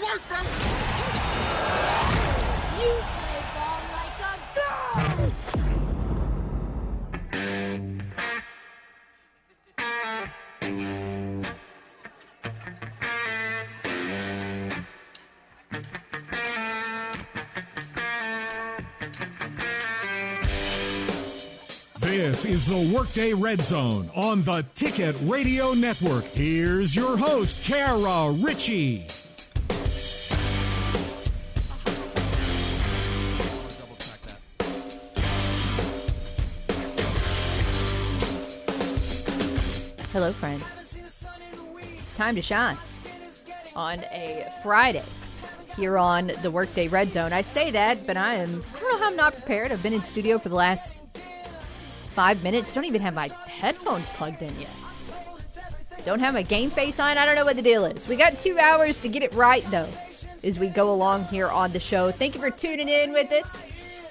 gonna work. You play ball like a girl. This is the Workday Red Zone on the Ticket Radio Network. Here's your host, Kara Richey. Hello, friends. Time to shine on a Friday here on the Workday Red Zone. I say that, but I am, I don't know how I'm not prepared. I've been in studio for the last five minutes. Don't even have my headphones plugged in yet. Don't have my game face on. I don't know what the deal is. We got two hours to get it right, though, as we go along here on the show. Thank you for tuning in with us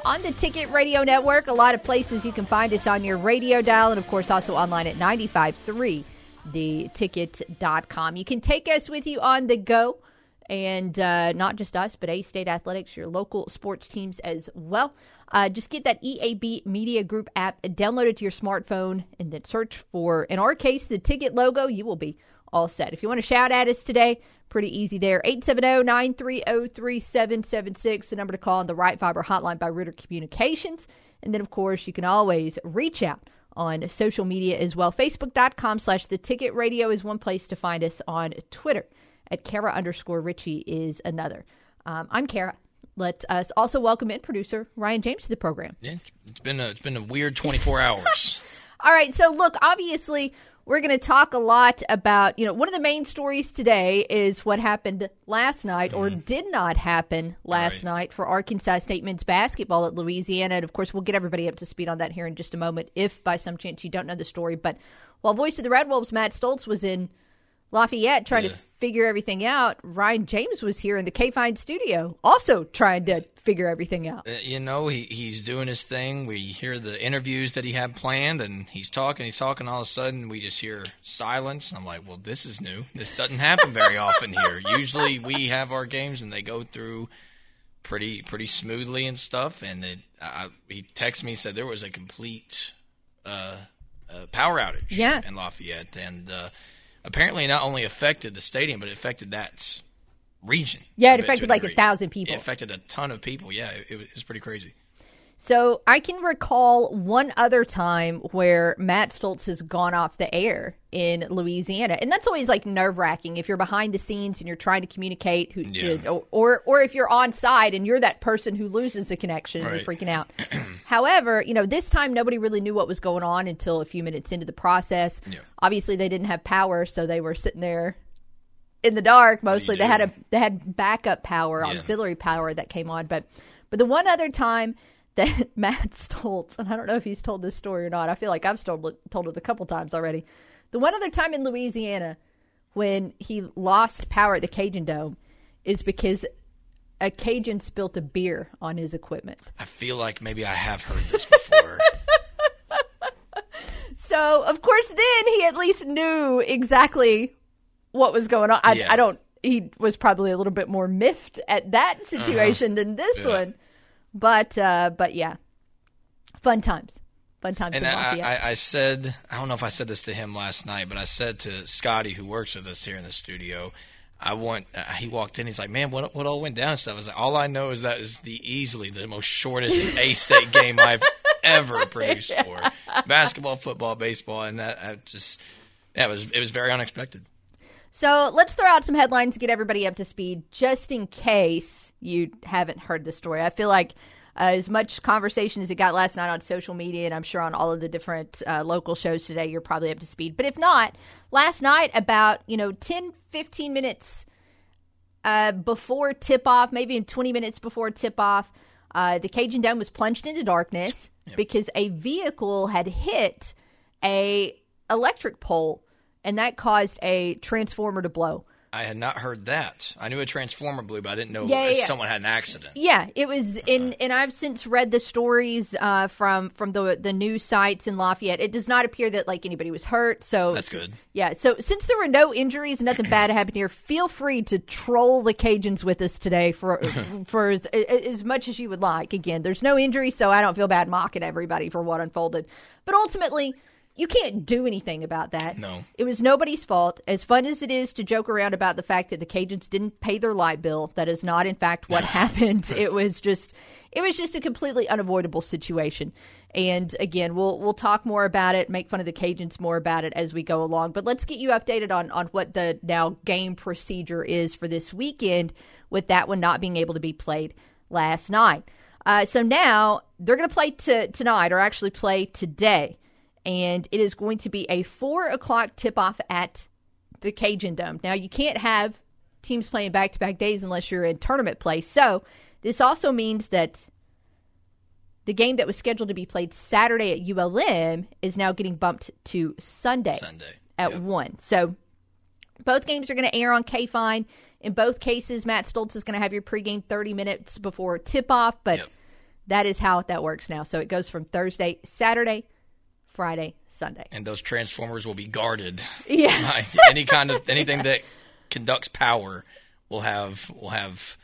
on the Ticket Radio Network. A lot of places you can find us on your radio dial, and of course, also online at 95.3 theticket.com. You can take us with you on the go, and uh, not just us, but A State Athletics, your local sports teams as well. Uh, just get that EAB Media Group app, download it to your smartphone, and then search for, in our case, the ticket logo. You will be all set. If you want to shout at us today, pretty easy there. 870-930-3776, the number to call on the Right Fiber hotline by Ritter Communications. And then, of course, you can always reach out on social media as well. Facebook.com slash the ticket radio is one place to find us on Twitter. At Kara underscore Richey is another. Um, I'm Kara. Let us also welcome in producer Ryan James to the program. Yeah, it's- been a it's been a weird 24 hours. All right, so look, obviously, we're going to talk a lot about, you know, one of the main stories today is what happened last night or mm-hmm. did not happen last Right. night for Arkansas State men's basketball at Louisiana. And of course, we'll get everybody up to speed on that here in just a moment if by some chance you don't know the story. But while voice of the Red Wolves, Matt Stoltz, was in Lafayette trying to Yeah. Figure everything out, Ryan James was here in the KFIN studio also trying to figure everything out. Uh, you know, he he's doing his thing. We hear the interviews that he had planned, and he's talking, he's talking. All of a sudden, we just hear silence. I'm like, well, this is new. This doesn't happen very often here. Usually, we have our games and they go through pretty pretty smoothly and stuff. And it, I, he texted me said there was a complete uh, uh, power outage Yeah. in Lafayette, and uh, apparently not only affected the stadium, but it affected that region. Yeah, it a bit to affected like a thousand people. It affected a ton of people. Yeah, it, it it was pretty crazy. So I can recall one other time where Matt Stoltz has gone off the air in Louisiana, and that's always like nerve wracking if you're behind the scenes and you're trying to communicate who Yeah. to, or or if you're on side and you're that person who loses the connection and you're freaking out. However, you know this time nobody really knew what was going on until a few minutes into the process. Yeah. Obviously, they didn't have power, so they were sitting there in the dark mostly. They had a they had backup power, Yeah. auxiliary power that came on, but but the one other time that Matt Stoltz, and I don't know if he's told this story or not. I feel like I've told it, told it a couple times already. The one other time in Louisiana when he lost power at the Cajun Dome is because a Cajun spilt a beer on his equipment. I feel like maybe I have heard this before. So, of course, then he at least knew exactly what was going on. I, Yeah. I don't, he was probably a little bit more miffed at that situation than this Uh-huh. Yeah. one. But, uh, but yeah, fun times. Fun times and I, I, I said, I don't know if I said this to him last night, but I said to Scotty, who works with us here in the studio, I want. Uh, he walked in. He's like, "Man, what what all went down?" and Stuff. I was like, "All I know is that is the easily the most shortest A State game I've ever produced for basketball, football, baseball, and that I just yeah, it was it was very unexpected." So let's throw out some headlines to get everybody up to speed, just in case you haven't heard the story. I feel like uh, as much conversation as it got last night on social media, and I'm sure on all of the different uh, local shows today, you're probably up to speed. But if not, last night, about you know 10, 15 minutes uh, before tip off, maybe in 20 minutes before tip off, uh, the Cajun Dome was plunged into darkness because a vehicle had hit a electric pole, and that caused a transformer to blow. I had not heard that. I knew a transformer blew, but I didn't know Yeah, yeah, someone had an accident. Yeah, it was in, and I've since read the stories uh, from from the the news sites in Lafayette. It does not appear that like anybody was hurt. So That's good. Yeah. So since there were no injuries and nothing bad happened here, feel free to troll the Cajuns with us today for for as, as much as you would like. Again, there's no injury, so I don't feel bad mocking everybody for what unfolded. But ultimately. You can't do anything about that. No. It was nobody's fault. As fun as it is to joke around about the fact that the Cajuns didn't pay their light bill, that is not in fact what happened. It was just it was just a completely unavoidable situation. And again, we'll we'll talk more about it, make fun of the Cajuns more about it as we go along. But let's get you updated on on what the now game procedure is for this weekend with that one not being able to be played last night. Uh, so now they're going to play t- tonight, or actually play today and it is going to be a four o'clock tip off at the Cajun Dome. Now, you can't have teams playing back to back days unless you're in tournament play. So, this also means that the game that was scheduled to be played Saturday at ULM is now getting bumped to Sunday, Sunday. at Yep. 1. So, both games are going to air on KFIN. In both cases, Matt Stoltz is going to have your pregame 30 minutes before tip off, but Yep. that is how that works now. So, it goes from Thursday, Saturday, Friday, Sunday. And those transformers will be guarded. Yeah. by any kind of anything that conducts power will have will have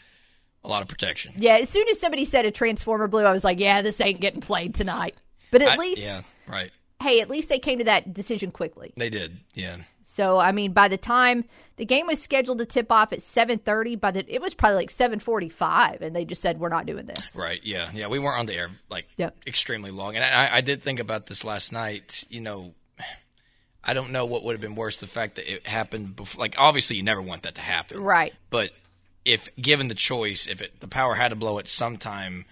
a lot of protection. Yeah, as soon as somebody said a transformer blue, I was like, yeah, this ain't getting played tonight. But at I- least, yeah, right. hey, at least they came to that decision quickly. They did. Yeah. So, I mean, by the time the game was scheduled to tip off at 7:30, by the it was probably like 7:45 and they just said we're not doing this. Right. Yeah. Yeah. We weren't on the air like Yep. extremely long, and I, I did think about this last night. You know, I don't know what would have been worse: the fact that it happened before. Like, obviously, you never want that to happen, Right. But if given the choice, if it, the power had to blow at some time,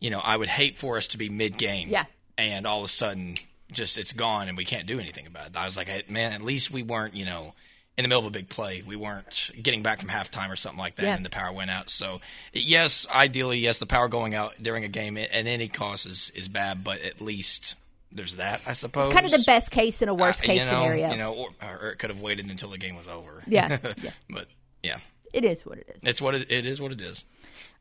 you know, I would hate for us to be mid game, Yeah. and all of a sudden, just it's gone and we can't do anything about it. I was like, man, at least we weren't, you know. In the middle of a big play, we weren't getting back from halftime or something like that, Yeah. and the power went out. So, yes, ideally, yes, the power going out during a game at any cost is, is bad, but at least there's that, I suppose. It's kind of the best case and a worst Uh, case you know, scenario. You know, or, or it could have waited until the game was over. Yeah, yeah. but yeah, It is what it is. it's what it, it is. What it is.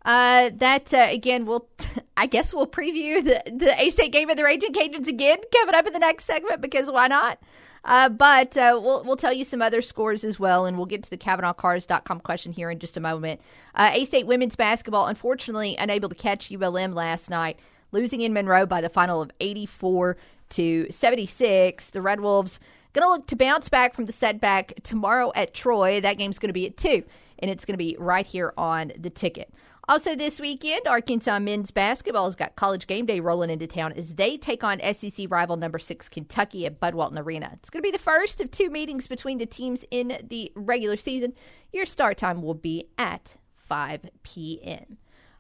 Uh, that uh, again, we'll I guess we'll preview the the A State game of the Raging Cajuns again coming up in the next segment because why not? Uh, but uh, we'll we'll tell you some other scores as well, and we'll get to the CavenaughCars.com question here in just a moment. Uh, a State women's basketball, unfortunately, unable to catch ULM last night, losing in Monroe by the final of eighty four to seventy six. The Red Wolves going to look to bounce back from the setback tomorrow at Troy. That game's going to be at two, and it's going to be right here on the ticket. Also, this weekend, Arkansas men's basketball has got college game day rolling into town as they take on SEC rival number six Kentucky at Bud Walton Arena. It's going to be the first of two meetings between the teams in the regular season. Your start time will be at 5 p.m.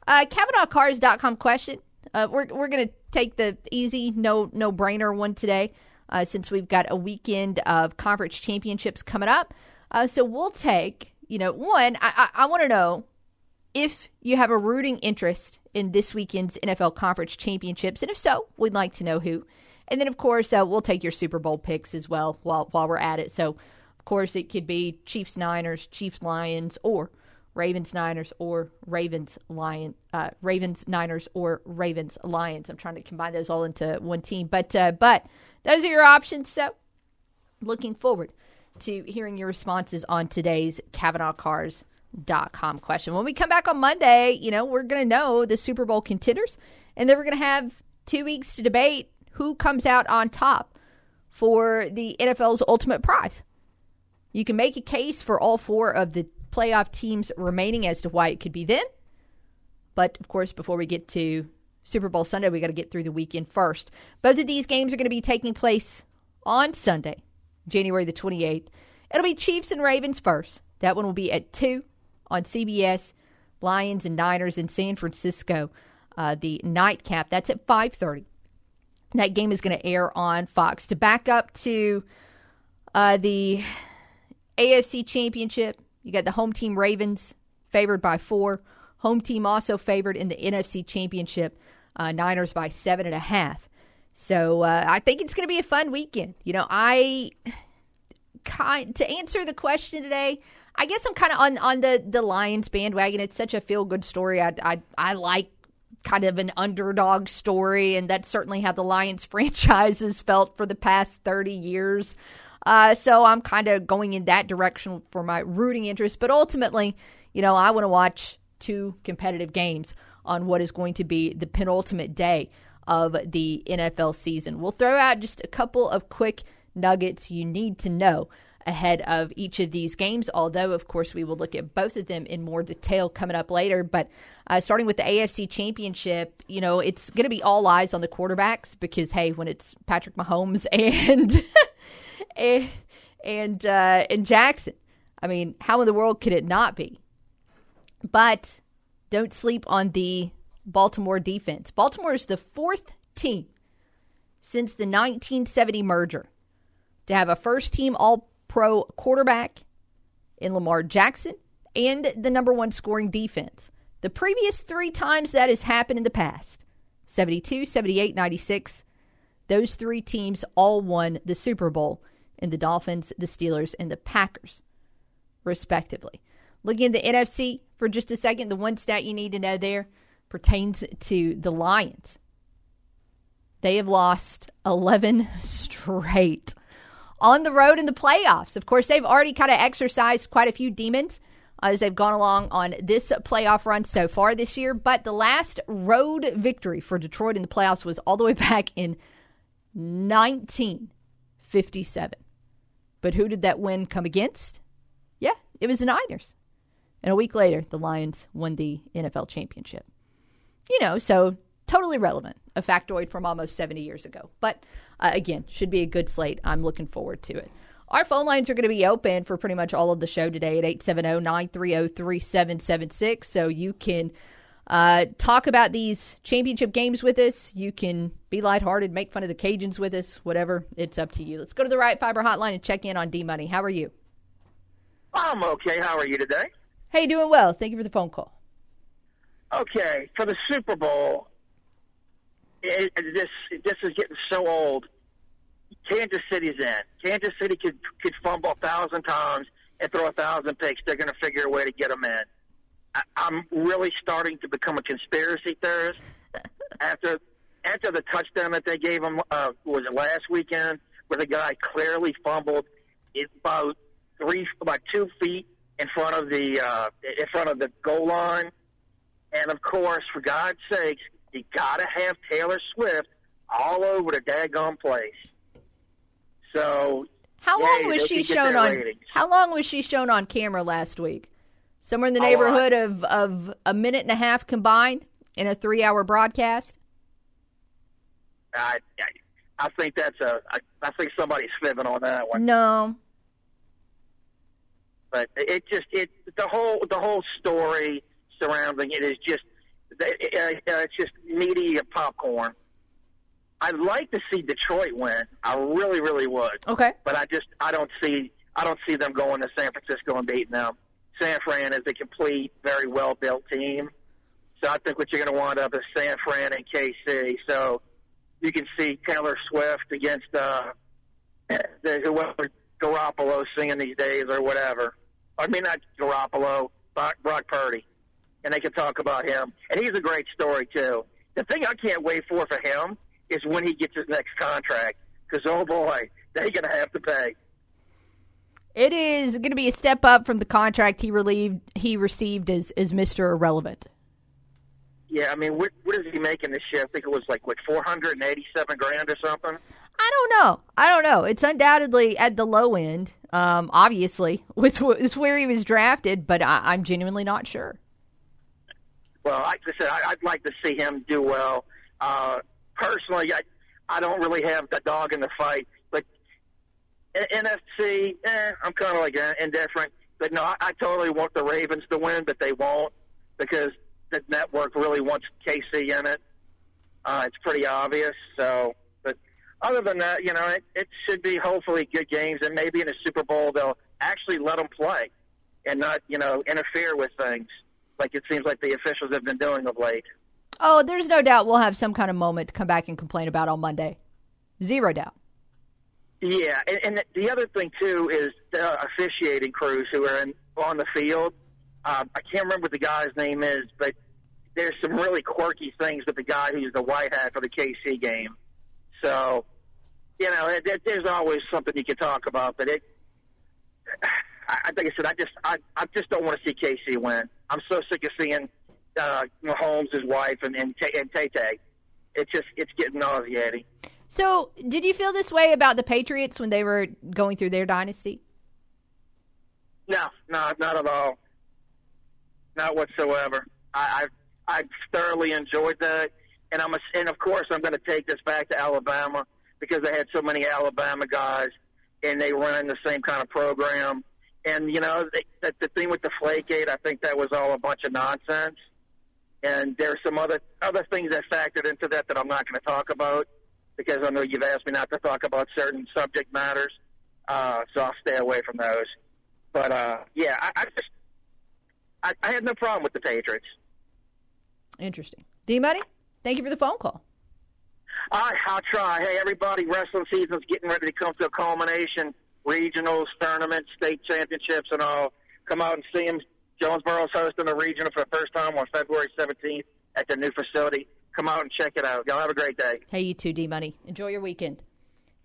Uh, CavenaughCars.com question. Uh, we're we're going to take the easy, no no brainer one today, uh, since we've got a weekend of conference championships coming up. Uh, so we'll take, you know, one. I I, I want to know if you have a rooting interest in this weekend's NFL Conference Championships, and if so, we'd like to know who. And then, of course, uh, we'll take your Super Bowl picks as well while while we're at it. So, of course, it could be Chiefs Niners, Chiefs Lions, or Ravens Niners, or Ravens Lion, uh, Ravens Niners, or Ravens Lions. I'm trying to combine those all into one team, but uh, but those are your options. So, looking forward to hearing your responses on today's Cavenaugh dot com question. When we come back on Monday, you know, we're going to know the Super Bowl contenders, and then we're going to have two weeks to debate who comes out on top for the NFL's ultimate prize. You can make a case for all four of the playoff teams remaining as to why it could be them. But of course, before we get to Super Bowl Sunday, we got to get through the weekend first. Both of these games are going to be taking place on Sunday, January the 28th. It'll be Chiefs and Ravens first. That one will be at 2 on CBS. Lions and Niners in San Francisco. Uh, the nightcap, that's at 5.30. That game is going to air on Fox. To back up to uh, the AFC Championship, you got the home team Ravens favored by four. Home team also favored in the NFC Championship, uh, Niners by seven and a half. So uh, I think it's going to be a fun weekend. You know, I kind to answer the question today. I guess I'm kind of on on the the Lions bandwagon. It's such a feel good story. I, I I like kind of an underdog story, and that's certainly how the Lions franchise has felt for the past 30 years. Uh, so I'm kind of going in that direction for my rooting interest. But ultimately, you know, I want to watch two competitive games on what is going to be the penultimate day of the NFL season. We'll throw out just a couple of quick nuggets you need to know ahead of each of these games, although, of course, we will look at both of them in more detail coming up later. But uh, starting with the AFC Championship, you know, it's going to be all eyes on the quarterbacks because, hey, when it's Patrick Mahomes and. and and, uh, and Jackson, I mean, how in the world could it not be? But don't sleep on the Baltimore defense. Baltimore is the fourth team since the 1970 merger to have a first team All Pro quarterback in Lamar Jackson and the number one scoring defense. The previous three times that has happened in the past 72, 78, 96 those three teams all won the Super Bowl in the Dolphins, the Steelers, and the Packers, respectively. Looking at the NFC for just a second, the one stat you need to know there pertains to the Lions. They have lost 11 straight on the road in the playoffs. Of course, they've already kind of exercised quite a few demons uh, as they've gone along on this playoff run so far this year. But the last road victory for Detroit in the playoffs was all the way back in 1957. But who did that win come against? Yeah, it was the Niners. And a week later, the Lions won the NFL championship. You know, so totally relevant. A factoid from almost 70 years ago. But uh, again, should be a good slate. I'm looking forward to it. Our phone lines are going to be open for pretty much all of the show today at 870 930 3776. So you can uh, talk about these championship games with us. You can be lighthearted, make fun of the Cajuns with us, whatever. It's up to you. Let's go to the right fiber hotline and check in on D Money. How are you? I'm okay. How are you today? Hey, doing well. Thank you for the phone call. Okay, for the Super Bowl, it, it, this this is getting so old. Kansas City's in. Kansas City could could fumble a thousand times and throw a thousand picks. They're going to figure a way to get them in. I, I'm really starting to become a conspiracy theorist after after the touchdown that they gave him. Uh, was it last weekend where the guy clearly fumbled it about three about two feet in front of the uh, in front of the goal line, and of course, for God's sakes, you got to have Taylor Swift all over the daggone place. So, how yay, long was she shown on? ratings. How long was she shown on camera last week? Somewhere in the neighborhood of of a minute and a half combined in a three hour broadcast. I, I, I think that's a. I, I think somebody's fibbing on that one. No, But it just it the whole the whole story surrounding it is just it, it, it's just meaty popcorn. I'd like to see Detroit win. I really, really would. okay. But I just I don't see I don't see them going to San Francisco and beating them. San Fran is a complete, very well built team. So I think what you're going to wind up is San Fran and KC. So you can see Taylor Swift against uh, the, whoever Garoppolo singing these days or whatever. I mean, not Garoppolo, Brock, Brock Purdy, and they can talk about him. And he's a great story too. The thing I can't wait for for him is when he gets his next contract. Because oh boy, they're going to have to pay. It is going to be a step up from the contract he relieved he received as as Mister Irrelevant. Yeah, I mean, what, what is he making this year? I think it was like what four hundred and eighty-seven grand or something. I don't know. I don't know. It's undoubtedly at the low end, um, obviously, with, with where he was drafted, but I, I'm genuinely not sure. Well, like I said, I, I'd like to see him do well. Uh, personally, I, I don't really have the dog in the fight, but NFC, eh, I'm kind of like indifferent. But no, I, I totally want the Ravens to win, but they won't because the network really wants KC in it. Uh, it's pretty obvious. So, but other than that, you know, it, it should be hopefully good games, and maybe in a Super Bowl they'll actually let them play and not, you know, interfere with things like it seems like the officials have been doing of late. Oh, there's no doubt we'll have some kind of moment to come back and complain about on Monday. Zero doubt. Yeah, and, and the other thing too is the officiating crews who are in, on the field. Um, I can't remember what the guy's name is, but there's some really quirky things with the guy who's the white hat for the KC game. So, you know, it, it, there's always something you can talk about, but it. I, like I said, I just, I, I just don't want to see KC win. I'm so sick of seeing uh, Mahomes, his wife, and and, Tay and Tay Tay. It's just, it's getting nauseating. So, did you feel this way about the Patriots when they were going through their dynasty? No, no, not at all. Not whatsoever. I, I, I thoroughly enjoyed that, and I'm, a, and of course, I'm going to take this back to Alabama because they had so many Alabama guys, and they run the same kind of program. And you know, they, that the thing with the Flakegate, I think that was all a bunch of nonsense. And there's some other other things that factored into that that I'm not going to talk about because I know you've asked me not to talk about certain subject matters, uh, so I'll stay away from those. But uh, yeah, I, I just I, I had no problem with the Patriots. Interesting. D Money, thank you for the phone call. All right, I'll try. Hey, everybody, wrestling season's getting ready to come to a culmination. Regionals, tournaments, state championships, and all. Come out and see them. Jonesboro's hosting the regional for the first time on February 17th at the new facility. Come out and check it out. Y'all have a great day. Hey, you too, D Money. Enjoy your weekend.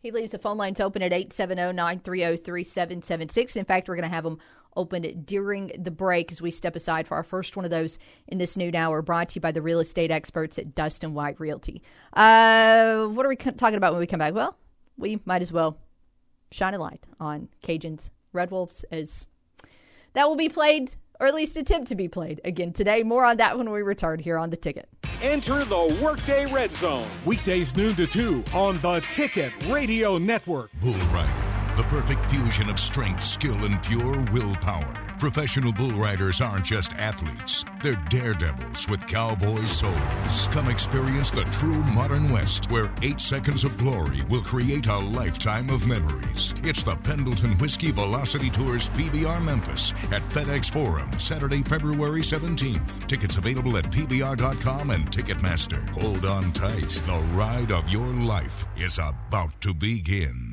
He leaves the phone lines open at 870 930 3776. In fact, we're going to have them open during the break as we step aside for our first one of those in this noon hour, brought to you by the real estate experts at Dustin White Realty. Uh, what are we talking about when we come back? Well, we might as well shine a light on Cajuns Red Wolves as that will be played or at least attempt to be played again today. More on that when we return here on the ticket. Enter the Workday Red Zone, weekdays noon to 2 on the Ticket Radio Network. Bull riding the perfect fusion of strength, skill, and pure willpower. Professional bull riders aren't just athletes, they're daredevils with cowboy souls. Come experience the true modern West, where eight seconds of glory will create a lifetime of memories. It's the Pendleton Whiskey Velocity Tours PBR Memphis at FedEx Forum, Saturday, February 17th. Tickets available at PBR.com and Ticketmaster. Hold on tight. The ride of your life is about to begin.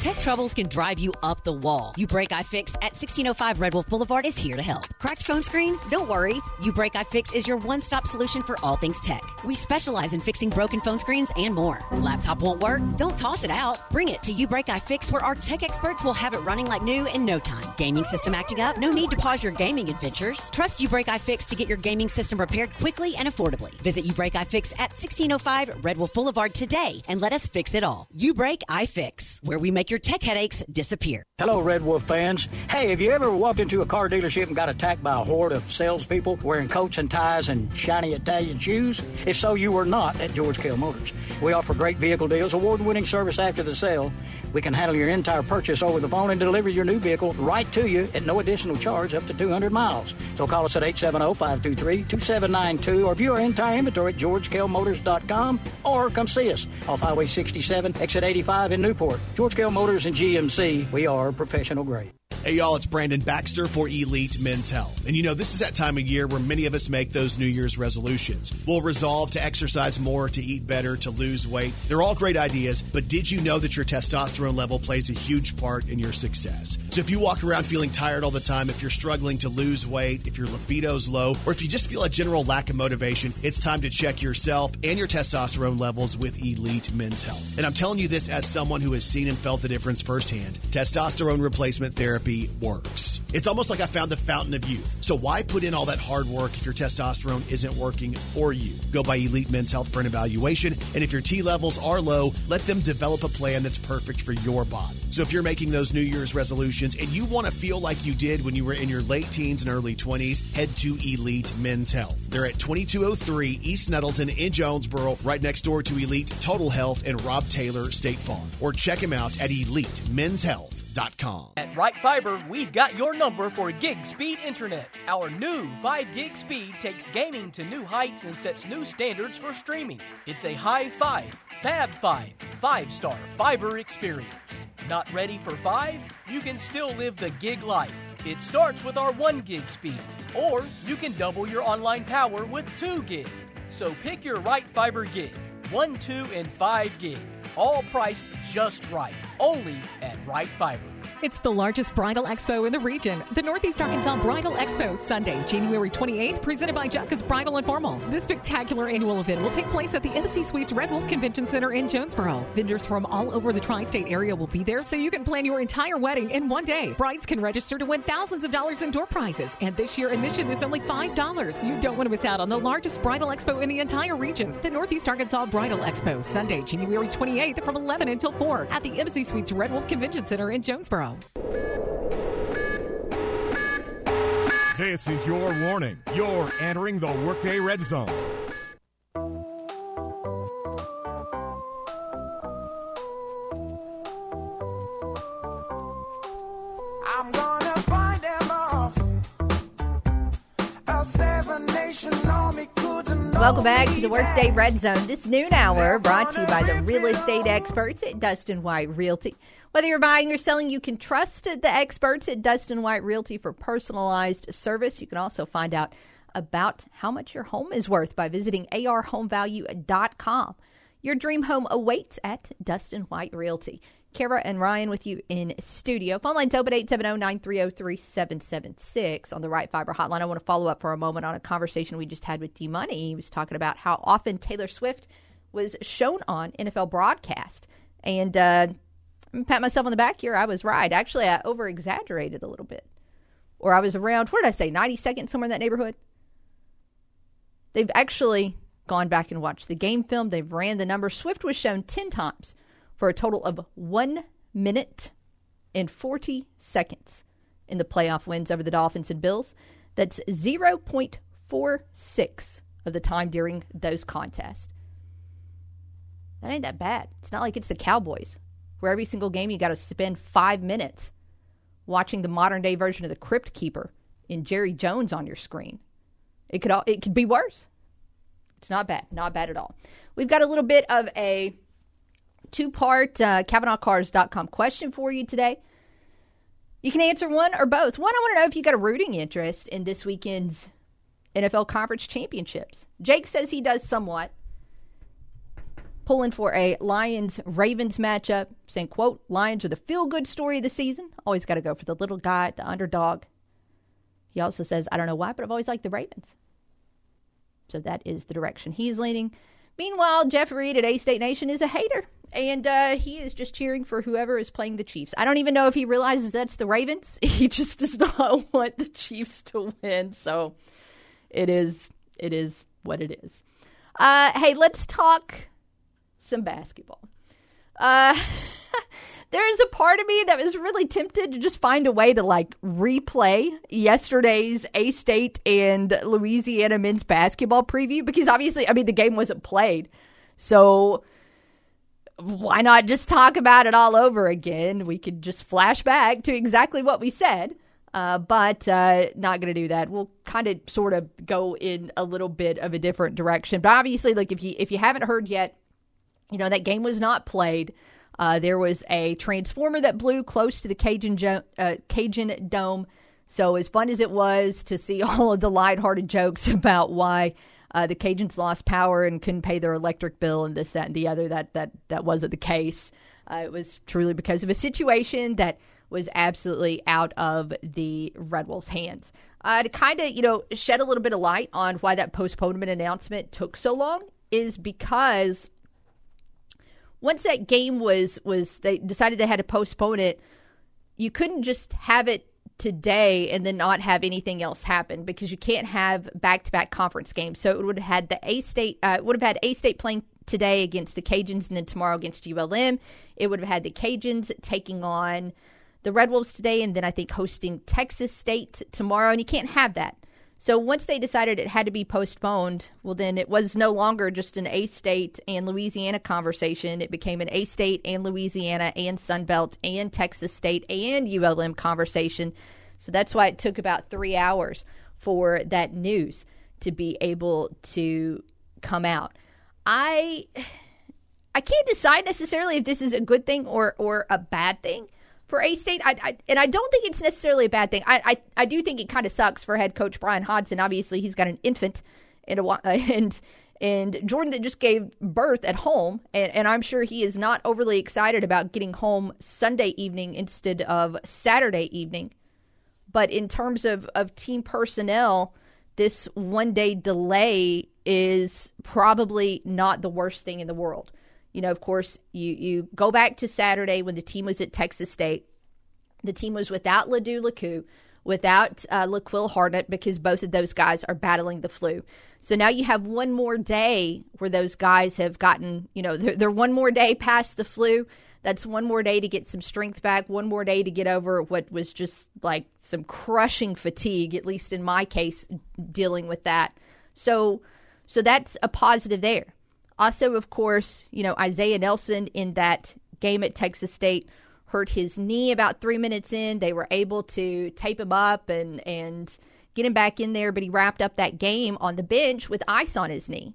Tech troubles can drive you up the wall. uBreakiFix at 1605 Red Wolf Boulevard is here to help. Cracked phone screen? Don't worry. uBreakiFix is your one stop solution for all things tech. We specialize in fixing broken phone screens and more. Laptop won't work? Don't toss it out. Bring it to uBreakiFix where our tech experts will have it running like new in no time. Gaming system acting up? No need to pause your gaming adventures. Trust uBreakiFix to get your gaming system repaired quickly and affordably. Visit uBreakiFix at 1605 Red Wolf Boulevard today and let us fix it all. uBreakiFix, where we make your tech headaches disappear. Hello, Red Wolf fans. Hey, have you ever walked into a car dealership and got attacked by a horde of salespeople wearing coats and ties and shiny Italian shoes? If so, you were not at George Kell Motors. We offer great vehicle deals, award winning service after the sale. We can handle your entire purchase over the phone and deliver your new vehicle right to you at no additional charge up to 200 miles. So call us at 870-523-2792 or view our entire inventory at georgekellmotors.com or come see us off Highway 67, exit 85 in Newport. George Kell Motors and GMC, we are professional grade. Hey, y'all, it's Brandon Baxter for Elite Men's Health. And you know, this is that time of year where many of us make those New Year's resolutions. We'll resolve to exercise more, to eat better, to lose weight. They're all great ideas, but did you know that your testosterone level plays a huge part in your success? So if you walk around feeling tired all the time, if you're struggling to lose weight, if your libido's low, or if you just feel a general lack of motivation, it's time to check yourself and your testosterone levels with Elite Men's Health. And I'm telling you this as someone who has seen and felt the difference firsthand. Testosterone replacement therapy works. It's almost like I found the fountain of youth. So why put in all that hard work if your testosterone isn't working for you? Go by Elite Men's Health for an evaluation, and if your T levels are low, let them develop a plan that's perfect for your body. So if you're making those New Year's resolutions and you want to feel like you did when you were in your late teens and early 20s, head to Elite Men's Health. They're at 2203 East Nettleton in Jonesboro, right next door to Elite Total Health and Rob Taylor State Farm. Or check them out at Elite Men's Health At Right Fiber, we've got your number for gig speed internet. Our new 5 gig speed takes gaming to new heights and sets new standards for streaming. It's a high five, fab five, five star fiber experience. Not ready for five? You can still live the gig life. It starts with our 1 gig speed, or you can double your online power with 2 gig. So pick your right fiber gig 1, 2, and 5 gig. All priced just right. Only at Right Fiber. It's the largest bridal expo in the region. The Northeast Arkansas Bridal Expo, Sunday, January 28th, presented by Jessica's Bridal and Formal. This spectacular annual event will take place at the Embassy Suites Red Wolf Convention Center in Jonesboro. Vendors from all over the tri state area will be there so you can plan your entire wedding in one day. Brides can register to win thousands of dollars in door prizes, and this year admission is only $5. You don't want to miss out on the largest bridal expo in the entire region. The Northeast Arkansas Bridal Expo, Sunday, January 28th from 11 until 4 at the Embassy Suites Red Wolf Convention Center in Jonesboro. This is your warning. You're entering the Workday Red Zone. I'm gonna find them off. A seven nation army couldn't Welcome back to the Workday Red Zone. This noon hour brought to you by the real estate experts at Dustin White Realty. Whether you're buying or selling, you can trust the experts at Dustin White Realty for personalized service. You can also find out about how much your home is worth by visiting arhomevalue.com. Your dream home awaits at Dustin White Realty. Kara and Ryan with you in studio. Phone line's open 870-930-3776 on the Right Fiber hotline. I want to follow up for a moment on a conversation we just had with D Money. He was talking about how often Taylor Swift was shown on NFL broadcast. And uh, pat myself on the back here. I was right. Actually, I over exaggerated a little bit. Or I was around, what did I say, 90 seconds somewhere in that neighborhood? They've actually gone back and watched the game film. They've ran the numbers. Swift was shown 10 times for a total of one minute and 40 seconds in the playoff wins over the Dolphins and Bills. That's 0.46 of the time during those contests. That ain't that bad. It's not like it's the Cowboys, where every single game you got to spend five minutes watching the modern day version of the Crypt Keeper in Jerry Jones on your screen. It could all, it could be worse. It's not bad, not bad at all. We've got a little bit of a two part uh, CavenaughCars.com question for you today. You can answer one or both. One, I want to know if you got a rooting interest in this weekend's NFL Conference Championships. Jake says he does somewhat. Pulling for a Lions Ravens matchup, saying, quote, Lions are the feel good story of the season. Always got to go for the little guy, the underdog. He also says, I don't know why, but I've always liked the Ravens. So that is the direction he's leaning. Meanwhile, Jeff Reed at A State Nation is a hater, and uh, he is just cheering for whoever is playing the Chiefs. I don't even know if he realizes that's the Ravens. He just does not want the Chiefs to win. So it is, it is what it is. Uh, hey, let's talk some basketball. Uh, there is a part of me that was really tempted to just find a way to like replay yesterday's A State and Louisiana men's basketball preview because obviously, I mean, the game wasn't played. So why not just talk about it all over again? We could just flash back to exactly what we said. Uh, but uh, not going to do that. We'll kind of sort of go in a little bit of a different direction. But obviously, like if you if you haven't heard yet, you know that game was not played. Uh, there was a transformer that blew close to the Cajun jo- uh, Cajun Dome. So as fun as it was to see all of the lighthearted jokes about why uh, the Cajuns lost power and couldn't pay their electric bill and this, that, and the other, that that that wasn't the case. Uh, it was truly because of a situation that was absolutely out of the Red Wolves' hands. To kind of, you know, shed a little bit of light on why that postponement announcement took so long is because once that game was was they decided they had to postpone it, you couldn't just have it today and then not have anything else happen because you can't have back to back conference games. So it would have had the A State uh, would have had A State playing today against the Cajuns and then tomorrow against ULM. It would have had the Cajuns taking on the Red Wolves today and then I think hosting Texas State tomorrow and you can't have that. So once they decided it had to be postponed, well, then it was no longer just an A State and Louisiana conversation. It became an A State and Louisiana and Sunbelt and Texas State and ULM conversation. So that's why it took about three hours for that news to be able to come out. I I can't decide necessarily if this is a good thing or or a bad thing for A State. I, I, and I don't think it's necessarily a bad thing. I I, I do think it kind of sucks for head coach Bryan Hodgson. Obviously, he's got an infant and a and and Jordan that just gave birth at home, and, and I'm sure he is not overly excited about getting home Sunday evening instead of Saturday evening. But in terms of, of team personnel, this one day delay is probably not the worst thing in the world. You know, of course, you, you go back to Saturday when the team was at Texas State. The team was without Lado Laku, without uh, LaQuill Harnett, because both of those guys are battling the flu. So now you have one more day where those guys have gotten, you know, they're, they're one more day past the flu. That's one more day to get some strength back, one more day to get over what was just like some crushing fatigue, at least in my case, dealing with that. So, so that's a positive there. Also, of course, you know, Isaiah Nelson in that game at Texas State hurt his knee about three minutes in. They were able to tape him up and, and get him back in there, but he wrapped up that game on the bench with ice on his knee.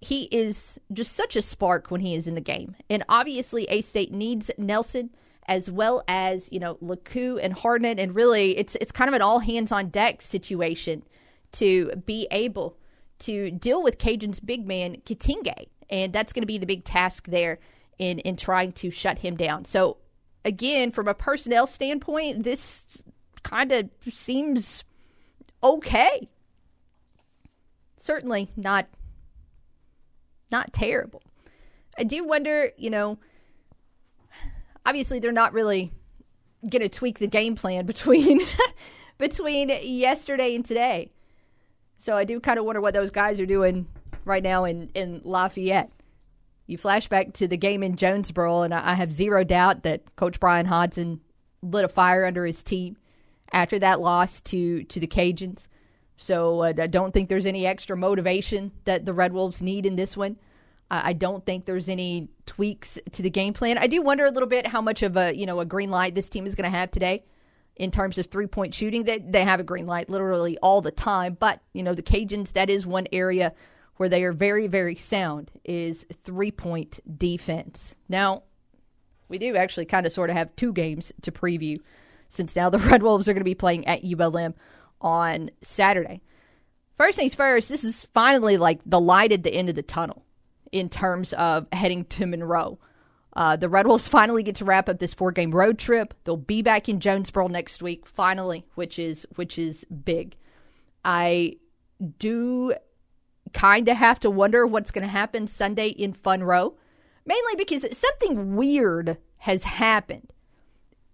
He is just such a spark when he is in the game. And obviously, A State needs Nelson as well as, you know, Laku and Harnett. And really, it's, it's kind of an all hands on deck situation to be able to deal with Cajun's big man, Katinge. And that's going to be the big task there in, in trying to shut him down. So, again, from a personnel standpoint, this kind of seems okay. Certainly not not terrible. I do wonder, you know, obviously they're not really going to tweak the game plan between between yesterday and today. So I do kind of wonder what those guys are doing right now in, in Lafayette. You flash back to the game in Jonesboro, and I have zero doubt that Coach Bryan Hodgson lit a fire under his team after that loss to, to the Cajuns. So uh, I don't think there's any extra motivation that the Red Wolves need in this one. I don't think there's any tweaks to the game plan. I do wonder a little bit how much of a you know a green light this team is going to have today in terms of three point shooting. They they have a green light literally all the time, but you know the Cajuns that is one area where they are very very sound is three point defense. Now we do actually kind of sort of have two games to preview since now the Red Wolves are going to be playing at ULM on Saturday. First things first, this is finally like the light at the end of the tunnel in terms of heading to Monroe. Uh, the Red Wolves finally get to wrap up this four game road trip. They'll be back in Jonesboro next week, finally, which is which is big. I do kind of have to wonder what's going to happen Sunday in Fun Row, mainly because something weird has happened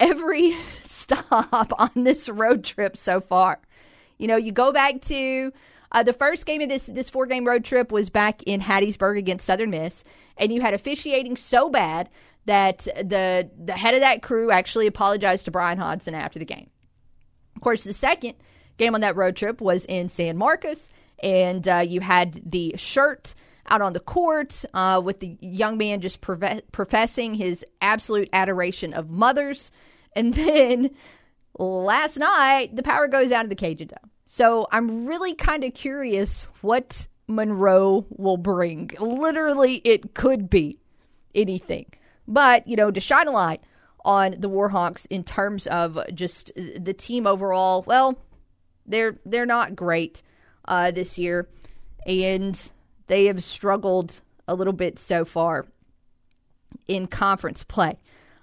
every stop on this road trip so far. You know, you go back to uh, the first game of this this four game road trip was back in Hattiesburg against Southern Miss, and you had officiating so bad that the the head of that crew actually apologized to Bryan Hodgson after the game. Of course, the second game on that road trip was in San Marcos, and uh, you had the shirt out on the court uh, with the young man just professing his absolute adoration of mothers, and then last night the power goes out of the Cajun Dome. So I'm really kind of curious what Monroe will bring. Literally, it could be anything. But, you know, to shine a light on the Warhawks in terms of just the team overall, well, they're they're not great uh, this year, and they have struggled a little bit so far in conference play.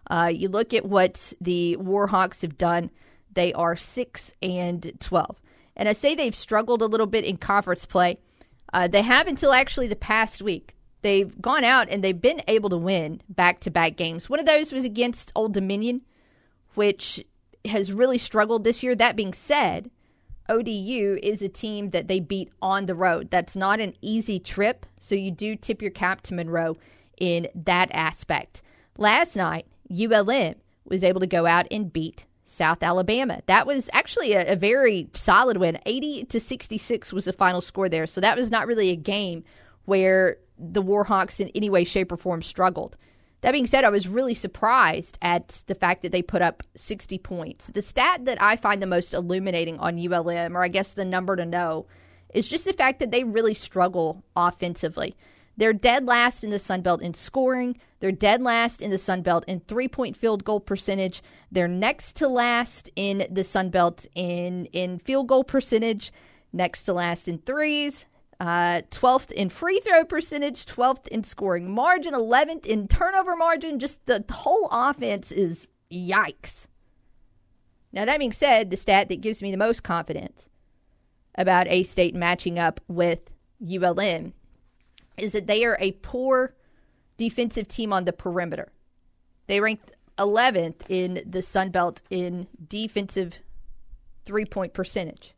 Uh, you look at what the Warhawks have done; they are six and twelve. And I say they've struggled a little bit in conference play. Uh, they have until actually the past week. They've gone out and they've been able to win back to back games. One of those was against Old Dominion, which has really struggled this year. That being said, ODU is a team that they beat on the road. That's not an easy trip, so you do tip your cap to Monroe in that aspect. Last night, ULM was able to go out and beat South Alabama. That was actually a, a, very solid win. 80 to 66 was the final score there. So that was not really a game where the Warhawks in any way, shape, or form struggled. That being said, I was really surprised at the fact that they put up 60 points. The stat that I find the most illuminating on ULM, or I guess the number to know, is just the fact that they really struggle offensively. They're dead last in the Sun Belt in scoring. They're dead last in the Sun Belt in three point field goal percentage. They're next to last in the Sun Belt in, in field goal percentage, next to last in threes, uh, 12th in free throw percentage, 12th in scoring margin, 11th in turnover margin. Just the, the whole offense is yikes. Now, that being said, the stat that gives me the most confidence about A State matching up with ULM is that they are a poor defensive team on the perimeter. They ranked 11th in the Sun Belt in defensive three point percentage.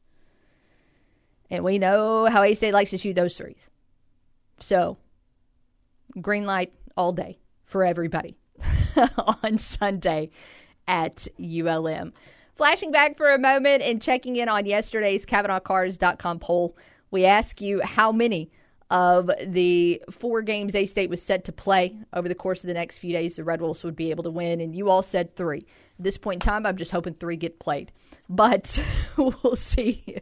And we know how A State likes to shoot those threes. So, green light all day for everybody on Sunday at ULM. Flashing back for a moment and checking in on yesterday's CavenaughCars.com poll, we ask you how many of the four games A State was set to play over the course of the next few days, the Red Wolves would be able to win, and you all said three. At this point in time, I'm just hoping three get played, but we'll see.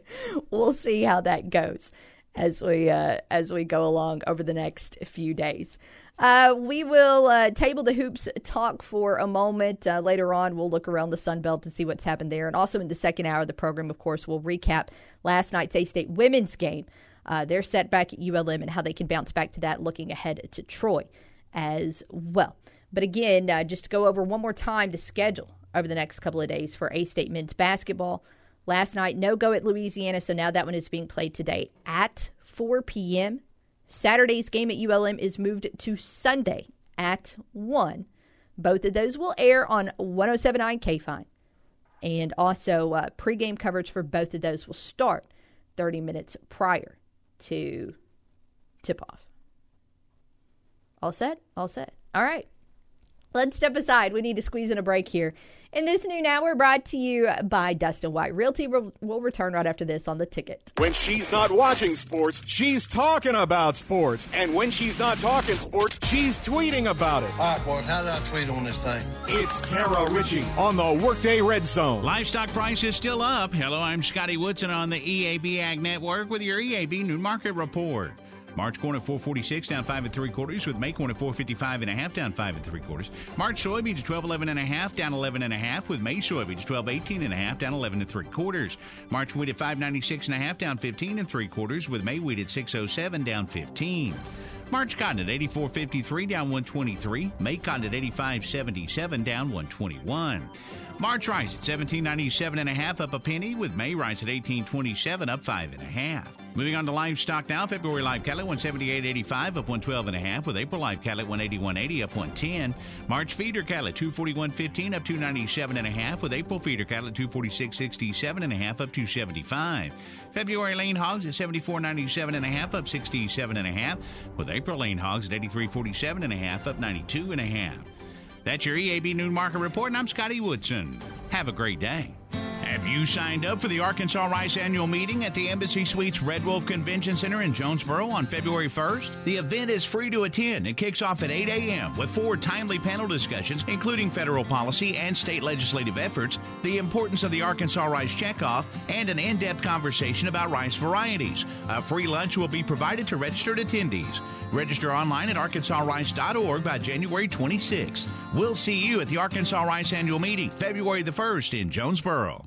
We'll see how that goes as we uh, as we go along over the next few days. Uh, we will uh, table the hoops talk for a moment. Uh, later on, we'll look around the Sun Belt and see what's happened there. And also in the second hour of the program, of course, we'll recap last night's A State women's game uh, their setback at ULM and how they can bounce back to that looking ahead to Troy as well. But again, uh, just to go over one more time the schedule over the next couple of days for A State men's basketball. Last night, no go at Louisiana, so now that one is being played today at 4 p.m. Saturday's game at ULM is moved to Sunday at 1. Both of those will air on 1079 KFIN. And also, uh, pregame coverage for both of those will start 30 minutes prior to tip off. All set? All set. All right. Let's step aside. We need to squeeze in a break here. In this new now, we're brought to you by Dustin White. Realty will, will return right after this on the ticket. When she's not watching sports, she's talking about sports. And when she's not talking sports, she's tweeting about it. All right, boys, how do I tweet on this thing? It's Kara Richey on the Workday Red Zone. Livestock prices still up. Hello, I'm Scotty Woodson on the EAB Ag Network with your EAB New Market Report. March corn at 446 down five and three quarters with May corn at 455 and a half down five and three quarters. March soybeans at 1211 and a half down 11 and a half with May soybeans 1218 and a half down 11 and three quarters. March wheat at 596 and a half down 15 and three quarters with May wheat at 607 down 15. March cotton at 84.53 down 123. May cotton at 85.77 down 121. March rice at 17.97 and a half up a penny with May rice at 18.27 up five and a half. Moving on to livestock now. February live cattle at 178.85 up 112 and a half with April live cattle at 181.80 up 110. March feeder cattle at 241.15 up 297 and a half with April feeder cattle at 246.67 and a half up 275. February lean hogs at 74.97 and a half up 67 and a half with April lean hogs at 83.47 and a half up 92 and a half. That's your EAB Noon Market Report, and I'm Scotty Woodson. Have a great day. Have you signed up for the Arkansas Rice annual meeting at the Embassy Suites Red Wolf Convention Center in Jonesboro on February 1st? The event is free to attend and kicks off at 8 a.m. with four timely panel discussions, including federal policy and state legislative efforts, the importance of the Arkansas Rice Checkoff, and an in depth conversation about rice varieties. A free lunch will be provided to registered attendees. Register online at arkansasrice.org by January 26th. We'll see you at the Arkansas Rice annual meeting February the 1st in Jonesboro.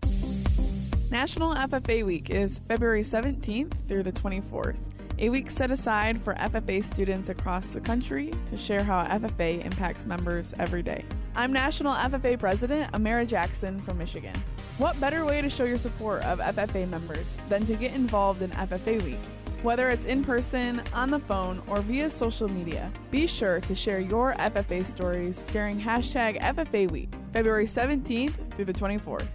National FFA Week is February 17th through the 24th, a week set aside for FFA students across the country to share how FFA impacts members every day. I'm National FFA President Amara Jackson from Michigan. What better way to show your support of FFA members than to get involved in FFA Week? Whether it's in person, on the phone, or via social media, be sure to share your FFA stories during hashtag FFA Week, February 17th through the 24th.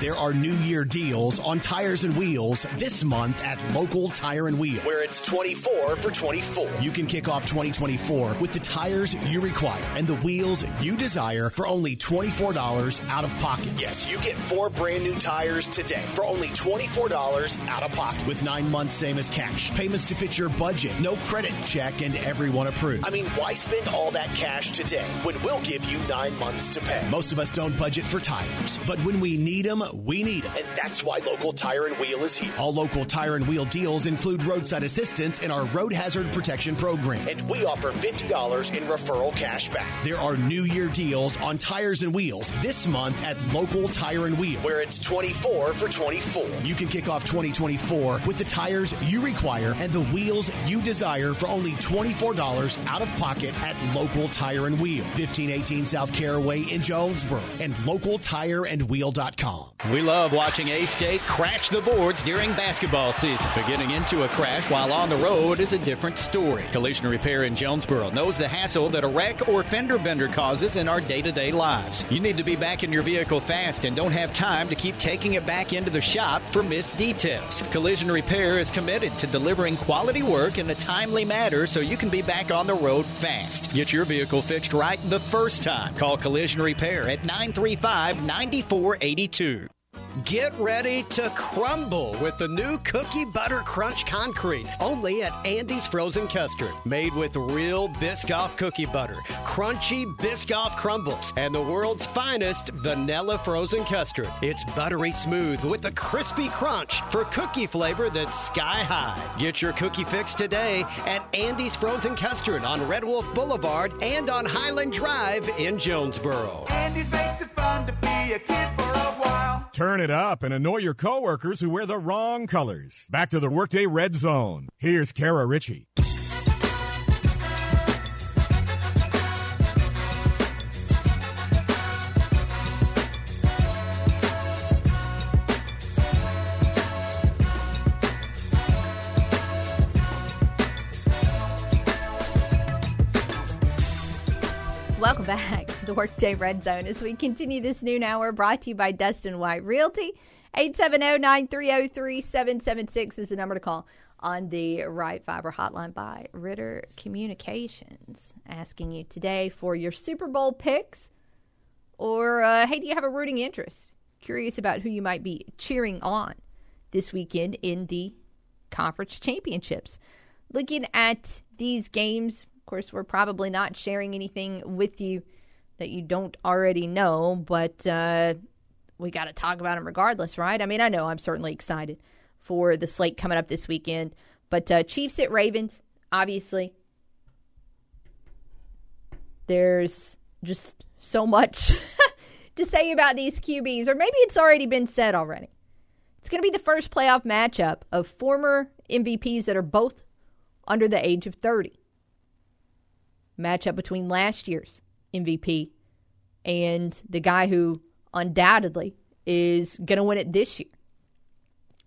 There are New Year deals on tires and wheels this month at Local Tire and Wheel, where it's 24 for 24. You can kick off 2024 with the tires you require and the wheels you desire for only $24 out of pocket. Yes, you get four brand new tires today for only $24 out of pocket with nine months same as cash. Payments to fit your budget, no credit check, and everyone approved. I mean, why spend all that cash today when we'll give you nine months to pay? Most of us don't budget for tires, but when we need them, we need. And that's why Local Tire and Wheel is here. All local tire and wheel deals include roadside assistance in our road hazard protection program. And we offer $50 in referral cash back. There are New Year deals on tires and wheels this month at Local Tire and Wheel, where it's 24 for 24. You can kick off 2024 with the tires you require and the wheels you desire for only $24 out of pocket at Local Tire and Wheel, 1518 South Caraway in Jonesboro, and localtireandwheel.com. We love watching A State crash the boards during basketball season. But getting into a crash while on the road is a different story. Collision Repair in Jonesboro knows the hassle that a wreck or fender bender causes in our day to day lives. You need to be back in your vehicle fast and don't have time to keep taking it back into the shop for missed details. Collision Repair is committed to delivering quality work in a timely manner so you can be back on the road fast. Get your vehicle fixed right the first time. Call Collision Repair at 935 9482. Get ready to crumble with the new Cookie Butter Crunch Concrete, only at Andy's Frozen Custard. Made with real Biscoff cookie butter, crunchy Biscoff crumbles, and the world's finest vanilla frozen custard. It's buttery smooth with a crispy crunch for cookie flavor that's sky high. Get your cookie fix today at Andy's Frozen Custard on Red Wolf Boulevard and on Highland Drive in Jonesboro. Andy's makes it fun to be a kid for a while. Turn it up and annoy your coworkers who wear the wrong colors. Back to the Workday Red Zone. Here's Kara Richey. Workday Red Zone as we continue this noon hour brought to you by Dustin White Realty. 870-930-3776 is the number to call on the Right Fiber hotline by Ritter Communications. Asking you today for your Super Bowl picks or, uh, hey, do you have a rooting interest? Curious about who you might be cheering on this weekend in the conference championships. Looking at these games, of course, we're probably not sharing anything with you that you don't already know, but uh, we got to talk about them regardless, right? I mean, I know I'm certainly excited for the slate coming up this weekend, but uh, Chiefs at Ravens, obviously. There's just so much to say about these QBs, or maybe it's already been said already. It's going to be the first playoff matchup of former MVPs that are both under the age of 30. Matchup between last year's MVP and the guy who undoubtedly is going to win it this year.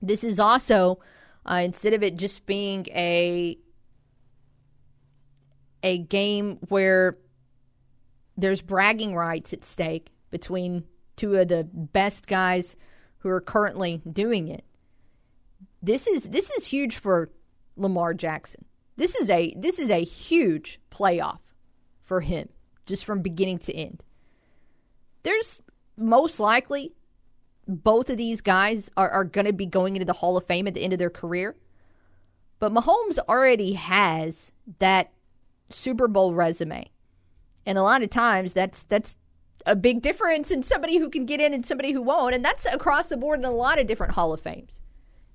This is also uh, instead of it just being a a game where there's bragging rights at stake between two of the best guys who are currently doing it. This is this is huge for Lamar Jackson. This is a this is a huge playoff for him just from beginning to end. There's most likely both of these guys are, are going to be going into the Hall of Fame at the end of their career. But Mahomes already has that Super Bowl resume. And a lot of times that's that's a big difference in somebody who can get in and somebody who won't. And that's across the board in a lot of different Hall of Fames.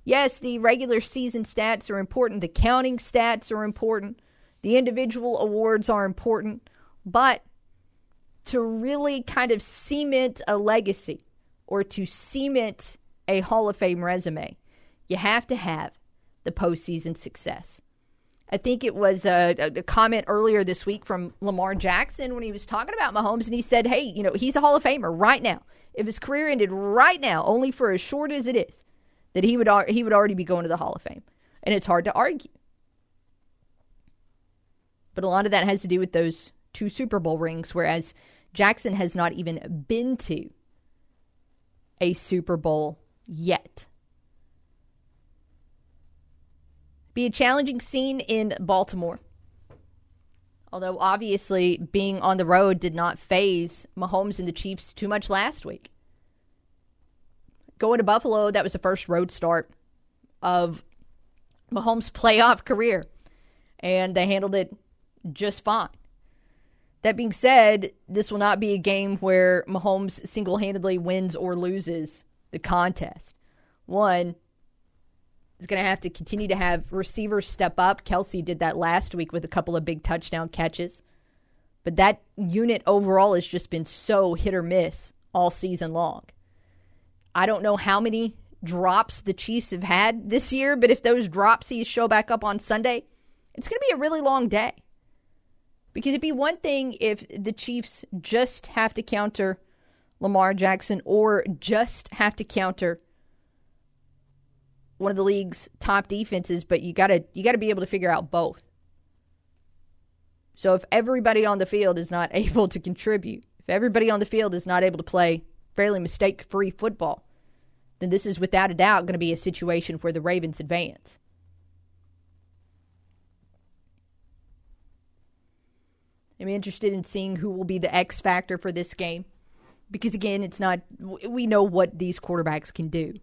Yes, the regular season stats are important, the counting stats are important, the individual awards are important, but to really kind of cement a legacy or to cement a Hall of Fame resume, you have to have the postseason success. I think it was uh, a, a, comment earlier this week from Lamar Jackson when he was talking about Mahomes, and he said, "Hey, you know, he's a Hall of Famer right now. If his career ended right now, only for as short as it is, that he would he would already be going to the Hall of Fame." And it's hard to argue. But a lot of that has to do with those two Super Bowl rings, whereas Jackson has not even been to a Super Bowl yet. Be a challenging scene in Baltimore. Although obviously being on the road did not faze Mahomes and the Chiefs too much last week. Going to Buffalo, that was the first road start of Mahomes' playoff career, and they handled it just fine. That being said, this will not be a game where Mahomes single handedly wins or loses the contest. One is going to have to continue to have receivers step up. Kelce did that last week with a couple of big touchdown catches. But that unit overall has just been so hit or miss all season long. I don't know how many drops the Chiefs have had this year, but if those dropsies show back up on Sunday, it's going to be a really long day. Because it'd be one thing if the Chiefs just have to counter Lamar Jackson or just have to counter one of the league's top defenses, but you gotta you gotta be able to figure out both. So if everybody on the field is not able to contribute, if everybody on the field is not able to play fairly mistake free football, then this is without a doubt going to be a situation where the Ravens advance. I'm interested in seeing who will be the X factor for this game. Because again, it's not, we know what these quarterbacks can do.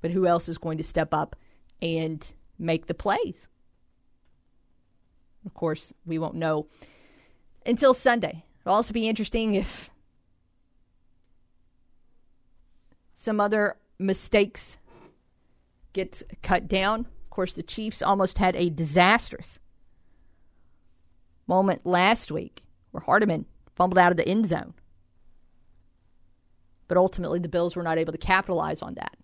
But who else is going to step up and make the plays? Of course, we won't know until Sunday. It'll also be interesting if some other mistakes get cut down. Of course, the Chiefs almost had a disastrous moment last week where Hardman fumbled out of the end zone. But ultimately, the Bills were not able to capitalize on that.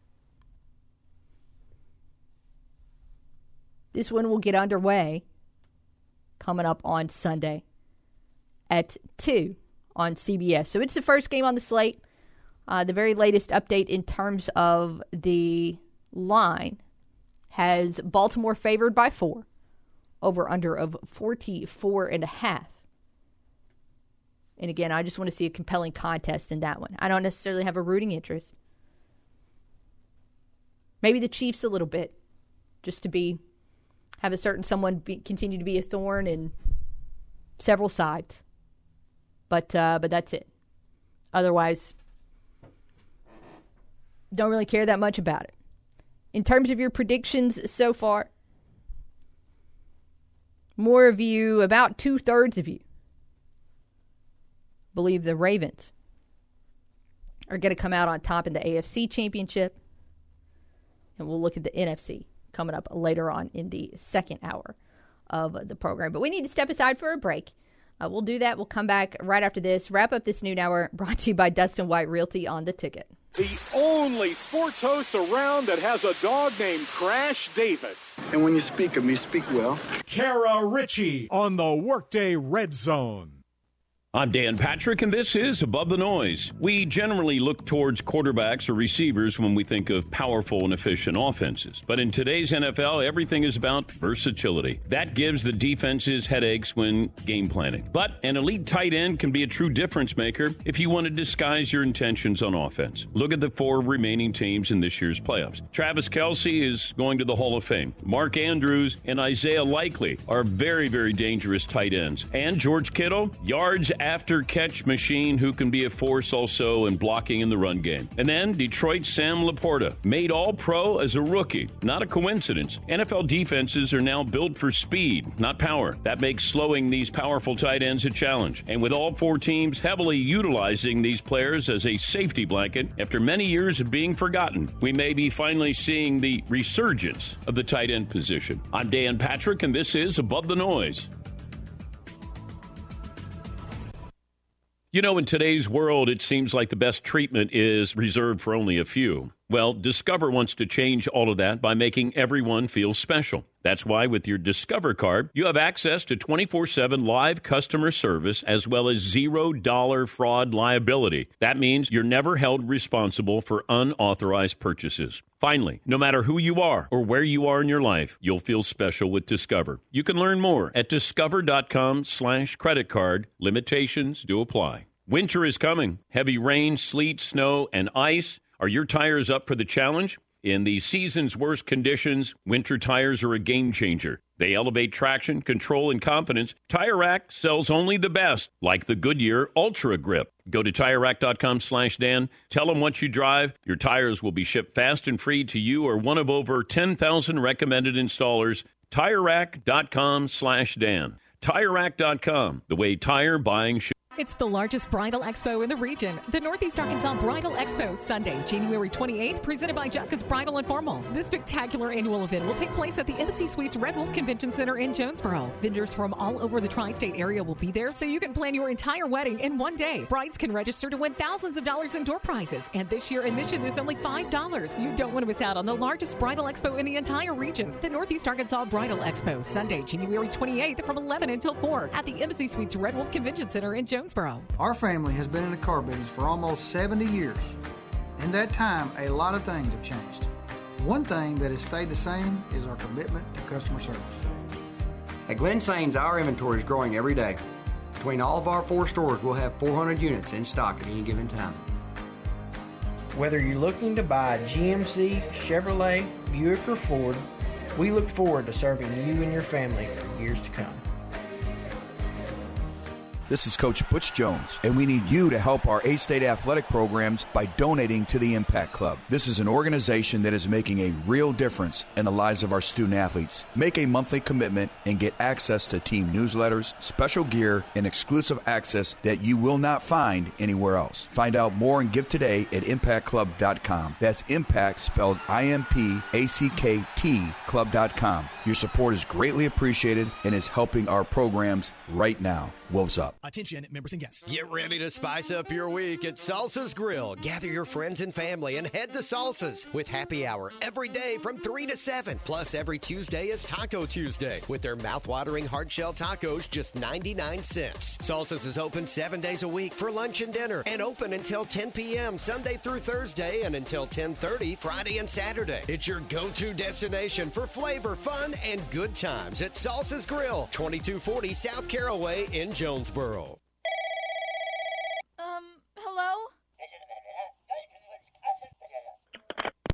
This one will get underway coming up on Sunday at 2 on CBS. So it's the first game on the slate. Uh, the very latest update in terms of the line has Baltimore favored by four over under of 44 and a half. And again, I just want to see a compelling contest in that one. I don't necessarily have a rooting interest. Maybe the Chiefs a little bit, just to be have a certain someone be, continue to be a thorn in several sides. But uh, but that's it. Otherwise, don't really care that much about it. In terms of your predictions so far, more of you, about two thirds of you, believe the Ravens are going to come out on top in the AFC Championship. And we'll look at the NFC coming up later on in the second hour of the program. But we need to step aside for a break. Uh, we'll do that. We'll come back right after this. Wrap up this noon hour brought to you by Dustin White Realty on the ticket. The only sports host around that has a dog named Crash Davis. And when you speak of me, speak well. Kara Richey on the Workday Red Zone. I'm Dan Patrick, and this is Above the Noise. We generally look towards quarterbacks or receivers when we think of powerful and efficient offenses. But in today's NFL, everything is about versatility. That gives the defenses headaches when game planning. But an elite tight end can be a true difference maker if you want to disguise your intentions on offense. Look at the four remaining teams in this year's playoffs. Travis Kelce is going to the Hall of Fame. Mark Andrews and Isaiah Likely are very, very dangerous tight ends. And George Kittle, yards after catch machine who can be a force also in blocking in the run game. And then Detroit Sam LaPorta, made all pro as a rookie. Not a coincidence. NFL defenses are now built for speed, not power. That makes slowing these powerful tight ends a challenge. And with all four teams heavily utilizing these players as a safety blanket, after many years of being forgotten, we may be finally seeing the resurgence of the tight end position. I'm Dan Patrick, and this is Above the Noise. You know, in today's world, it seems like the best treatment is reserved for only a few. Well, Discover wants to change all of that by making everyone feel special. That's why with your Discover card, you have access to 24 7 live customer service as well as $0 fraud liability. That means you're never held responsible for unauthorized purchases. Finally, no matter who you are or where you are in your life, you'll feel special with Discover. You can learn more at discover.com slash credit card. Limitations do apply. Winter is coming. Heavy rain, sleet, snow, and ice. Are your tires up for the challenge? In the season's worst conditions, winter tires are a game changer. They elevate traction, control, and confidence. Tire Rack sells only the best, like the Goodyear Ultra Grip. Go to TireRack.com slash Dan. Tell them what you drive. Your tires will be shipped fast and free to you or one of over 10,000 recommended installers. TireRack.com slash Dan. TireRack.com, the way tire buying should. It's the largest bridal expo in the region. The Northeast Arkansas Bridal Expo, Sunday, January 28th, presented by Jessica's Bridal and Formal. This spectacular annual event will take place at the Embassy Suites Red Wolf Convention Center in Jonesboro. Vendors from all over the tri state area will be there so you can plan your entire wedding in one day. Brides can register to win thousands of dollars in door prizes, and this year admission is only $5. You don't want to miss out on the largest bridal expo in the entire region. The Northeast Arkansas Bridal Expo, Sunday, January 28th from 11 until 4 at the Embassy Suites Red Wolf Convention Center in Jonesboro. Our family has been in the car business for almost 70 years. In that time, a lot of things have changed. One thing that has stayed the same is our commitment to customer service. At Glen Sains, our inventory is growing every day. Between all of our four stores, we'll have 400 units in stock at any given time. Whether you're looking to buy a GMC, Chevrolet, Buick, or Ford, we look forward to serving you and your family for years to come. This is Coach Butch Jones, and we need you to help our A State athletic programs by donating to the Impact Club. This is an organization that is making a real difference in the lives of our student athletes. Make a monthly commitment and get access to team newsletters, special gear, and exclusive access that you will not find anywhere else. Find out more and give today at impactclub.com. That's impact spelled I M P A C K T club.com. Your support is greatly appreciated and is helping our programs right now. Wolves up. Attention, members and guests. Get ready to spice up your week at Salsa's Grill. Gather your friends and family and head to Salsa's with happy hour every day from 3 to 7. Plus, every Tuesday is Taco Tuesday with their mouth-watering hard-shell tacos just 99 cents. Salsa's is open seven days a week for lunch and dinner and open until 10 p.m. Sunday through Thursday and until 10.30 Friday and Saturday. It's your go-to destination for flavor, fun, and good times at Salsa's Grill, 2240 South Caraway in Jonesboro. Um, hello?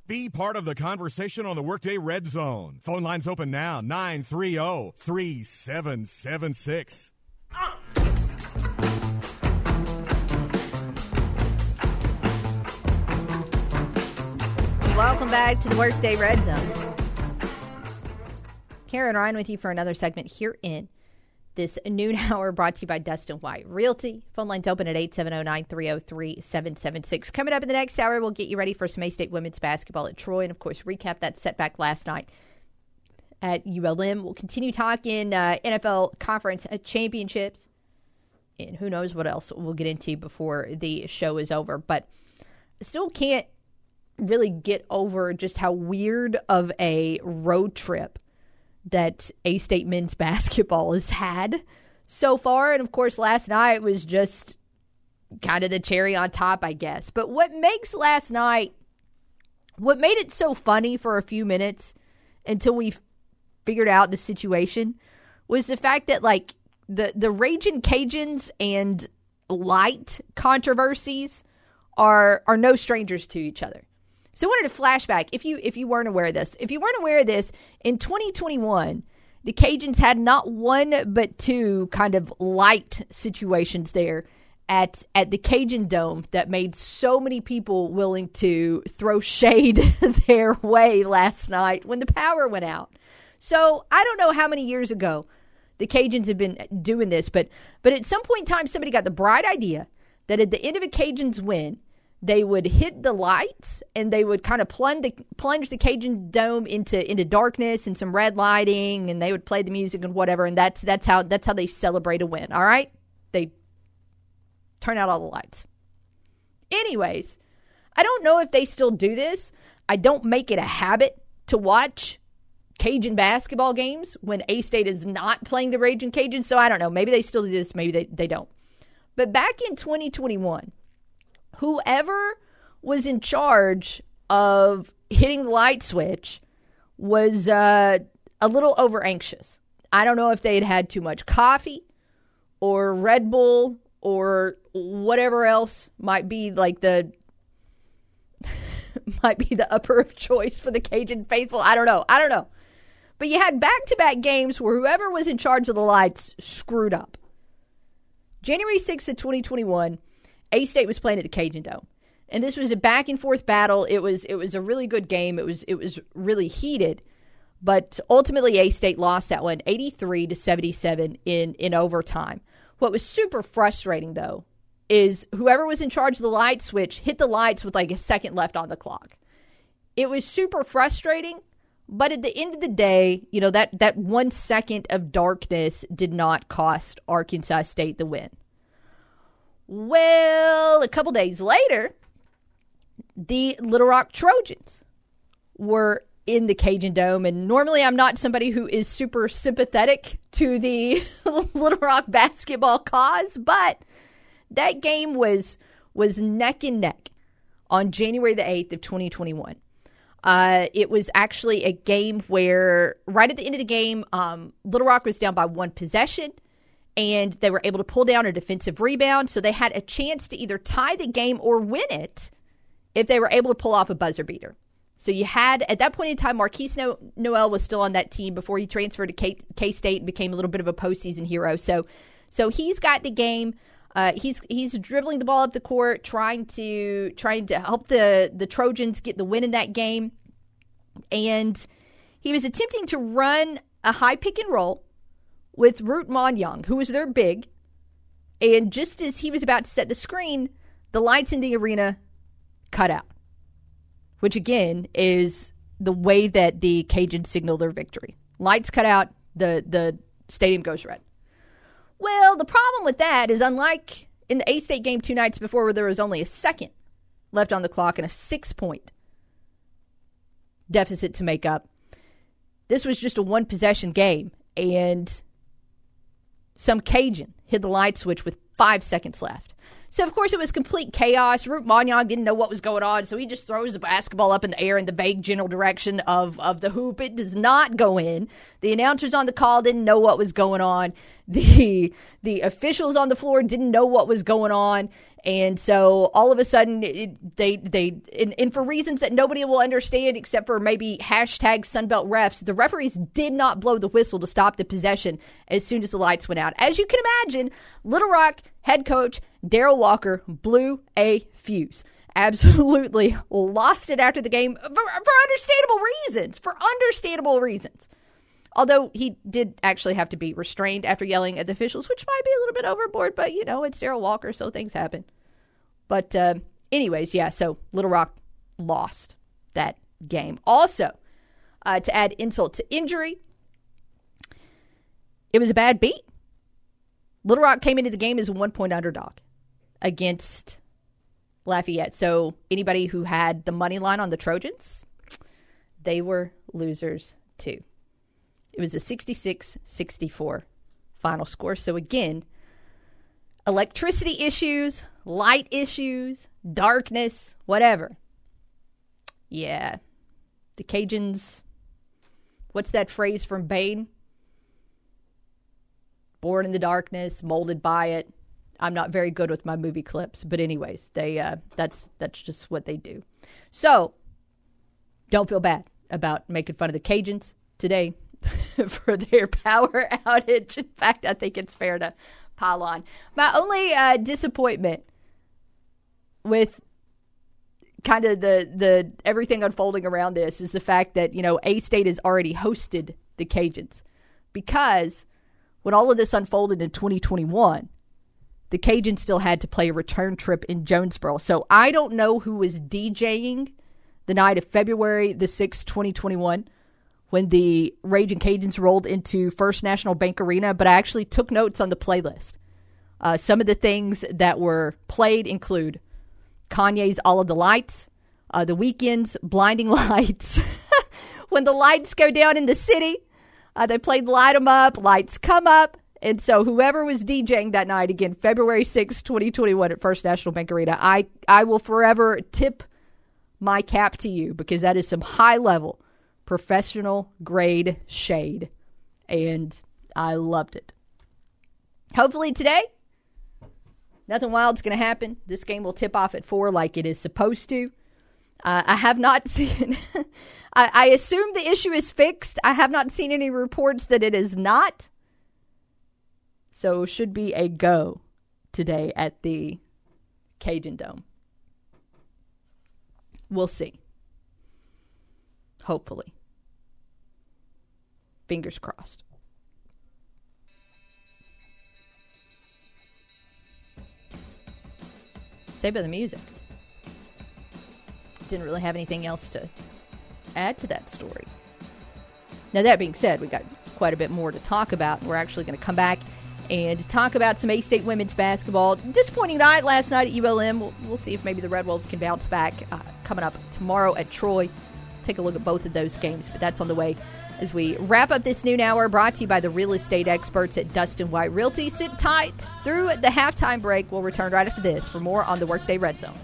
Be part of the conversation on the Workday Red Zone. Phone lines open now oh, 930 3776. Welcome back to the Workday Red Zone. Karen Ryan with you for another segment here in this noon hour brought to you by Dustin White Realty. Phone lines open at 870-930-3776. Coming up in the next hour, we'll get you ready for some A-State women's basketball at Troy and, of course, recap that setback last night at ULM. We'll continue talking uh, NFL conference championships and who knows what else we'll get into before the show is over. But still can't really get over just how weird of a road trip that A State men's basketball has had so far. And of course, last night was just kind of the cherry on top, I guess. But what makes last night, what made it so funny for a few minutes until we figured out the situation was the fact that, like, the, the Raging Cajuns and light controversies are are no strangers to each other. So I wanted to flashback if you if you weren't aware of this. If you weren't aware of this, in 2021, the Cajuns had not one but two kind of light situations there at at the Cajun Dome that made so many people willing to throw shade their way last night when the power went out. So I don't know how many years ago the Cajuns have been doing this, but but at some point in time somebody got the bright idea that at the end of a Cajuns win, they would hit the lights and they would kind of plunge the plunge the Cajun Dome into into darkness and some red lighting and they would play the music and whatever and that's that's how that's how they celebrate a win. All right, they turn out all the lights. Anyways, I don't know if they still do this. I don't make it a habit to watch Cajun basketball games when A State is not playing the Raging Cajuns. So I don't know. Maybe they still do this. Maybe they, they don't. But back in 2021, whoever was in charge of hitting the light switch was uh, a little over anxious. I don't know if they had had too much coffee or Red Bull or whatever else might be like the might be the upper of choice for the Cajun faithful. I don't know. I don't know. But you had back to back games where whoever was in charge of the lights screwed up. January 6th of 2021, A State was playing at the Cajun Dome. And this was a back and forth battle. It was it was a really good game. It was it was really heated. But ultimately A State lost that one 83 to 77 in in overtime. What was super frustrating though is whoever was in charge of the light switch hit the lights with like a second left on the clock. It was super frustrating, but at the end of the day, you know, that, that one second of darkness did not cost Arkansas State the win. Well, a couple days later, the Little Rock Trojans were in the Cajun Dome. And normally I'm not somebody who is super sympathetic to the Little Rock basketball cause, but that game was was neck and neck on January the 8th of 2021. Uh, it was actually a game where, right at the end of the game, um, Little Rock was down by one possession, and they were able to pull down a defensive rebound. So they had a chance to either tie the game or win it if they were able to pull off a buzzer beater. So you had at that point in time, Markquis no- Nowell was still on that team before he transferred to K State and became a little bit of a postseason hero. So, so he's got the game. Uh, he's he's dribbling the ball up the court, trying to trying to help the the Trojans get the win in that game, and he was attempting to run a high pick and roll with Ruot Monyang, who was their big, and just as he was about to set the screen, the lights in the arena cut out which again is the way that the Cajuns signal their victory. Lights cut out, the the stadium goes red. Well, the problem with that is unlike in the A State game two nights before where there was only a second left on the clock and a six point deficit to make up. This was just a one possession game, and some Cajun hit the light switch with five seconds left. So, of course, it was complete chaos. Ruot Monyang didn't know what was going on, so he just throws the basketball up in the air in the vague general direction of, of the hoop. It does not go in. The announcers on the call didn't know what was going on. The, the officials on the floor didn't know what was going on. And so all of a sudden, it, they they and, and, for reasons that nobody will understand, except for maybe hashtag Sunbelt refs, the referees did not blow the whistle to stop the possession as soon as the lights went out. As you can imagine, Little Rock head coach Darrell Walker blew a fuse. Absolutely lost it after the game for, for understandable reasons. For understandable reasons. Although he did actually have to be restrained after yelling at the officials, which might be a little bit overboard, but you know, it's Darrell Walker, so things happen. But, uh, anyways, yeah, so Little Rock lost that game. Also, uh, to add insult to injury, it was a bad beat. Little Rock came into the game as a one point underdog against Lafayette. So, anybody who had the money line on the Trojans, they were losers too. It was a 66 64 final score. So, again, electricity issues, light issues, darkness, whatever. Yeah. The Cajuns, what's that phrase from Bane? Born in the darkness, molded by it. I'm not very good with my movie clips, but anyways, they uh, that's that's just what they do. So, don't feel bad about making fun of the Cajuns today. for their power outage. In fact, I think it's fair to pile on. My only uh, disappointment with kind of the the everything unfolding around this is the fact that you know A State has already hosted the Cajuns because when all of this unfolded in 2021 the Cajuns still had to play a return trip in Jonesboro. So I don't know who was DJing the night of February the 6th, 2021 when the Raging Cajuns rolled into First National Bank Arena, but I actually took notes on the playlist. Uh, some of the things that were played include Kanye's All of the Lights, uh, The Weeknd's Blinding Lights. when the lights go down in the city, uh, they played Light 'em Up, Lights Come Up. And so whoever was DJing that night, again, February 6, 2021 at First National Bank Arena, I, I will forever tip my cap to you because that is some high level professional grade shade. And I loved it. Hopefully today Nothing wild's going to happen. This game will tip off at four like it is supposed to. Uh, I have not seen. I, I assume the issue is fixed. I have not seen any reports that it is not. So should be a go today at the Cajun Dome. We'll see. Hopefully. Fingers crossed. Say by the music. Didn't really have anything else to add to that story. Now, that being said, we got quite a bit more to talk about. We're actually going to come back and talk about some A State women's basketball. Disappointing night last night at ULM. We'll, we'll see if maybe the Red Wolves can bounce back uh, coming up tomorrow at Troy. Take a look at both of those games, but that's on the way as we wrap up this noon hour brought to you by the real estate experts at Dustin White Realty. Sit tight through the halftime break. We'll return right after this for more on the Workday Red Zone.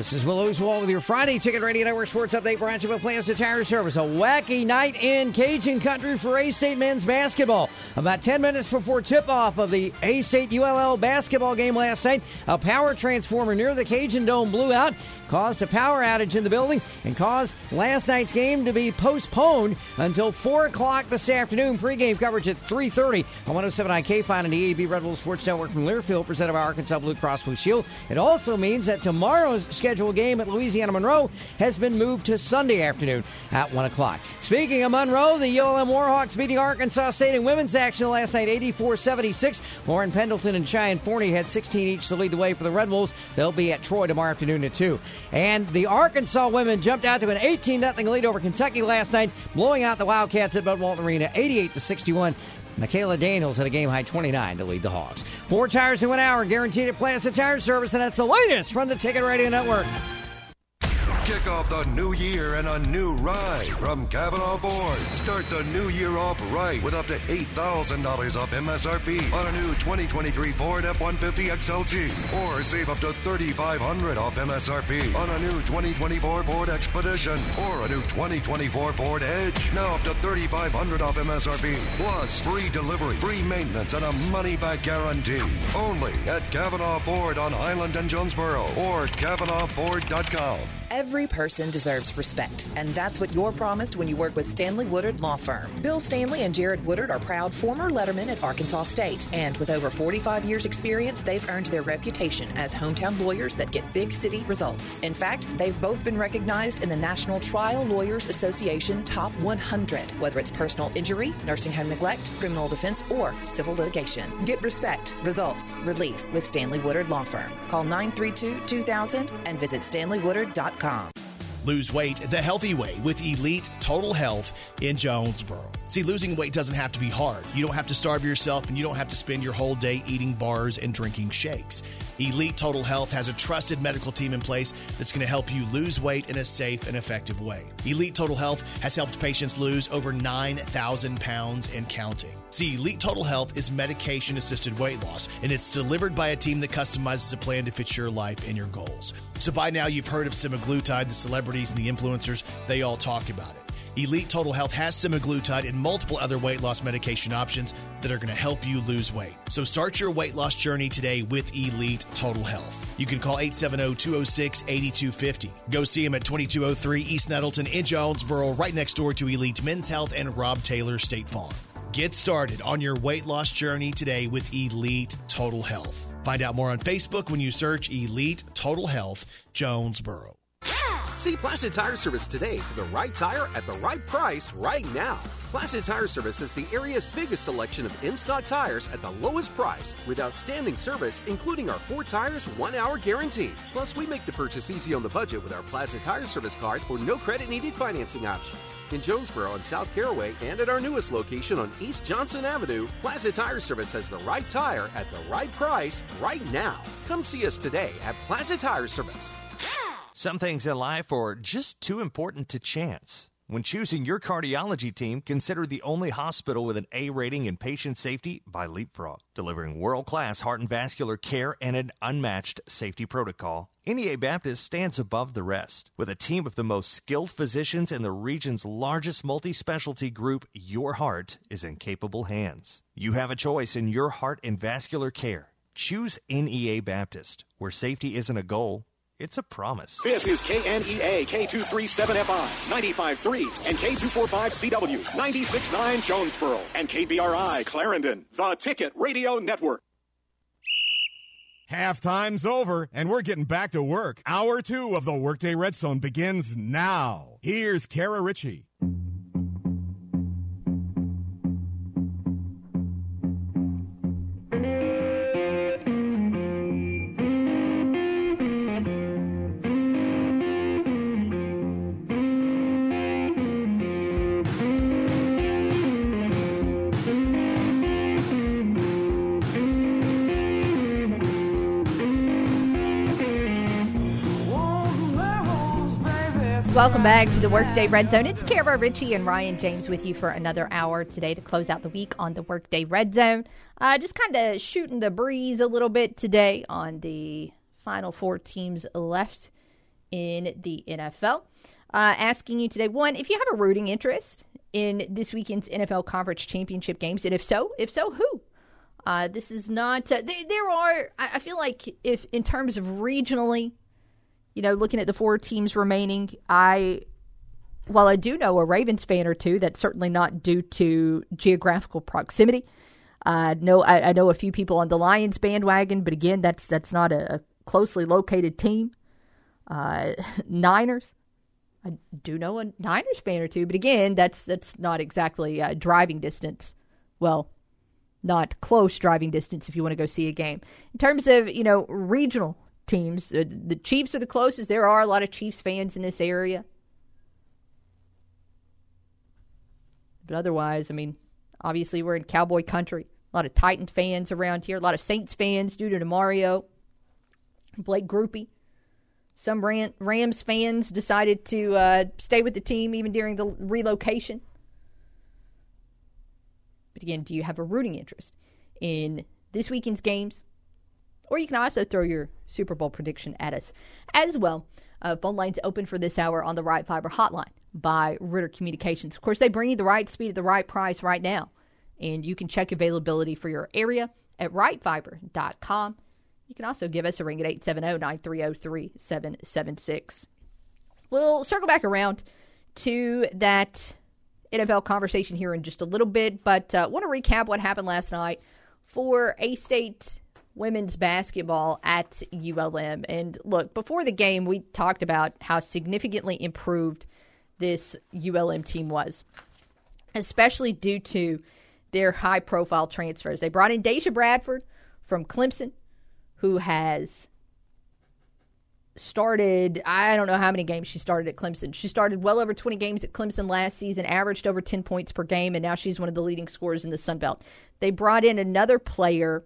This is Will Oswald with your Friday Ticket Radio Network Sports Update. You by Placid Tire Service. A wacky night in Cajun country for A State men's basketball. About 10 minutes before tip off of the A State ULL basketball game last night, a power transformer near the Cajun Dome blew out caused a power outage in the building and caused last night's game to be postponed until 4 o'clock this afternoon. Pre-game coverage at 3.30 on 107.9 KFIN and the AAB Red Bull Sports Network from Learfield, presented by Arkansas Blue Cross Blue Shield. It also means that tomorrow's scheduled game at Louisiana Monroe has been moved to Sunday afternoon at 1 o'clock. Speaking of Monroe, the ULM Warhawks beating Arkansas State in women's action last night 84-76. Lauren Pendleton and Cheyenne Forney had 16 each to lead the way for the Red Wolves. They'll be at Troy tomorrow afternoon at 2. And the Arkansas women jumped out to an 18 0 lead over Kentucky last night, blowing out the Wildcats at Bud Walton Arena 88 61. Makayla Daniels had a game high 29 to lead the Hawks. Four tires in one hour, guaranteed at Placid Tire Service, and that's the latest from the Ticket Radio Network. Kick off the new year and a new ride from Cavenaugh Ford. Start the new year off right with up to $8,000 off MSRP on a new 2023 Ford F-150 XLT. Or save up to 3,500 off MSRP on a new 2024 Ford Expedition or a new 2024 Ford Edge. Now up to 3,500 off MSRP. Plus free delivery, free maintenance, and a money-back guarantee. Only at Cavenaugh Ford on Highland and Jonesboro or CavenaughFord.com. Every person deserves respect, and that's what you're promised when you work with Stanley Woodard Law Firm. Bill Stanley and Jared Woodard are proud former Lettermen at Arkansas State, and with over 45 years' experience, they've earned their reputation as hometown lawyers that get big city results. In fact, they've both been recognized in the National Trial Lawyers Association Top 100, whether it's personal injury, nursing home neglect, criminal defense, or civil litigation. Get respect, results, relief with Stanley Woodard Law Firm. Call 932 2000 and visit stanleywoodard.com. Lose weight the healthy way with Elite Total Health in Jonesboro. See, losing weight doesn't have to be hard. You don't have to starve yourself and you don't have to spend your whole day eating bars and drinking shakes. Elite Total Health has a trusted medical team in place that's going to help you lose weight in a safe and effective way. Elite Total Health has helped patients lose over 9,000 pounds and counting. See, Elite Total Health is medication assisted weight loss, and it's delivered by a team that customizes a plan to fit your life and your goals. So by now, you've heard of semaglutide, the celebrities and the influencers, they all talk about it. Elite Total Health has semaglutide and multiple other weight loss medication options that are going to help you lose weight. So start your weight loss journey today with Elite Total Health. You can call 870-206-8250. Go see them at 2203 East Nettleton in Jonesboro, right next door to Elite Men's Health and Rob Taylor State Farm. Get started on your weight loss journey today with Elite Total Health. Find out more on Facebook when you search Elite Total Health Jonesboro. See Placid Tire Service today for the right tire at the right price right now. Placid Tire Service is the area's biggest selection of in stock tires at the lowest price with outstanding service, including our four tires, one hour guarantee. Plus, we make the purchase easy on the budget with our Placid Tire Service card or no credit needed financing options. In Jonesboro and South Caraway and at our newest location on East Johnson Avenue, Placid Tire Service has the right tire at the right price right now. Come see us today at Placid Tire Service. Some things in life are just too important to chance. When choosing your cardiology team, consider the only hospital with an A rating in patient safety by Leapfrog, delivering world class heart and vascular care and an unmatched safety protocol. NEA Baptist stands above the rest. With a team of the most skilled physicians in the region's largest multi specialty group, your heart is in capable hands. You have a choice in your heart and vascular care. Choose NEA Baptist, where safety isn't a goal, it's a promise. This is KNEA K237FI 95.3 and K245CW 96.9 Jonesboro and KBRI Clarendon, the Ticket Radio Network. Halftime's over, and we're getting back to work. Hour two of the Workday Red Zone begins now. Here's Kara Richey. Welcome back to the Workday Red Zone. It's Kara Richey and Ryan James with you for another hour today to close out the week on the Workday Red Zone. Uh, just kind of shooting the breeze a little bit today on the final four teams left in the NFL. Uh, asking you today, one, if you have a rooting interest in this weekend's NFL Conference Championship games, and if so, if so, who? Uh, this is not. Uh, there, there are. I, I feel like if in terms of regionally, you know, looking at the four teams remaining, I, while I do know a Ravens fan or two, that's certainly not due to geographical proximity. Uh, no, I, I know a few people on the Lions bandwagon, but again, that's that's not a, a closely located team. Uh, Niners, I do know a Niners fan or two, but again, that's that's not exactly uh, driving distance. Well, not close driving distance if you want to go see a game. In terms of you know regional teams. The, Chiefs are the closest. There are a lot of Chiefs fans in this area. But otherwise, I mean, obviously we're in cowboy country. A lot of Titans fans around here. A lot of Saints fans due to Mario. Blake Groupie. Some Rams fans decided to uh, stay with the team even during the relocation. But again, do you have a rooting interest in this weekend's games? Or you can also throw your Super Bowl prediction at us as well. Uh, phone lines open for this hour on the Right Fiber hotline by Ritter Communications. Of course, they bring you the right speed at the right price right now. And you can check availability for your area at rightfiber.com. You can also give us a ring at 870 930 3776. We'll circle back around to that NFL conversation here in just a little bit, but uh, want to recap what happened last night for A State women's basketball at ULM. And look, before the game, we talked about how significantly improved this ULM team was, especially due to their high profile transfers. They brought in Deja Bradford from Clemson, who has started, I don't know how many games she started at Clemson. She started well over 20 games at Clemson last season, averaged over 10 points per game, and now she's one of the leading scorers in the Sun Belt. They brought in another player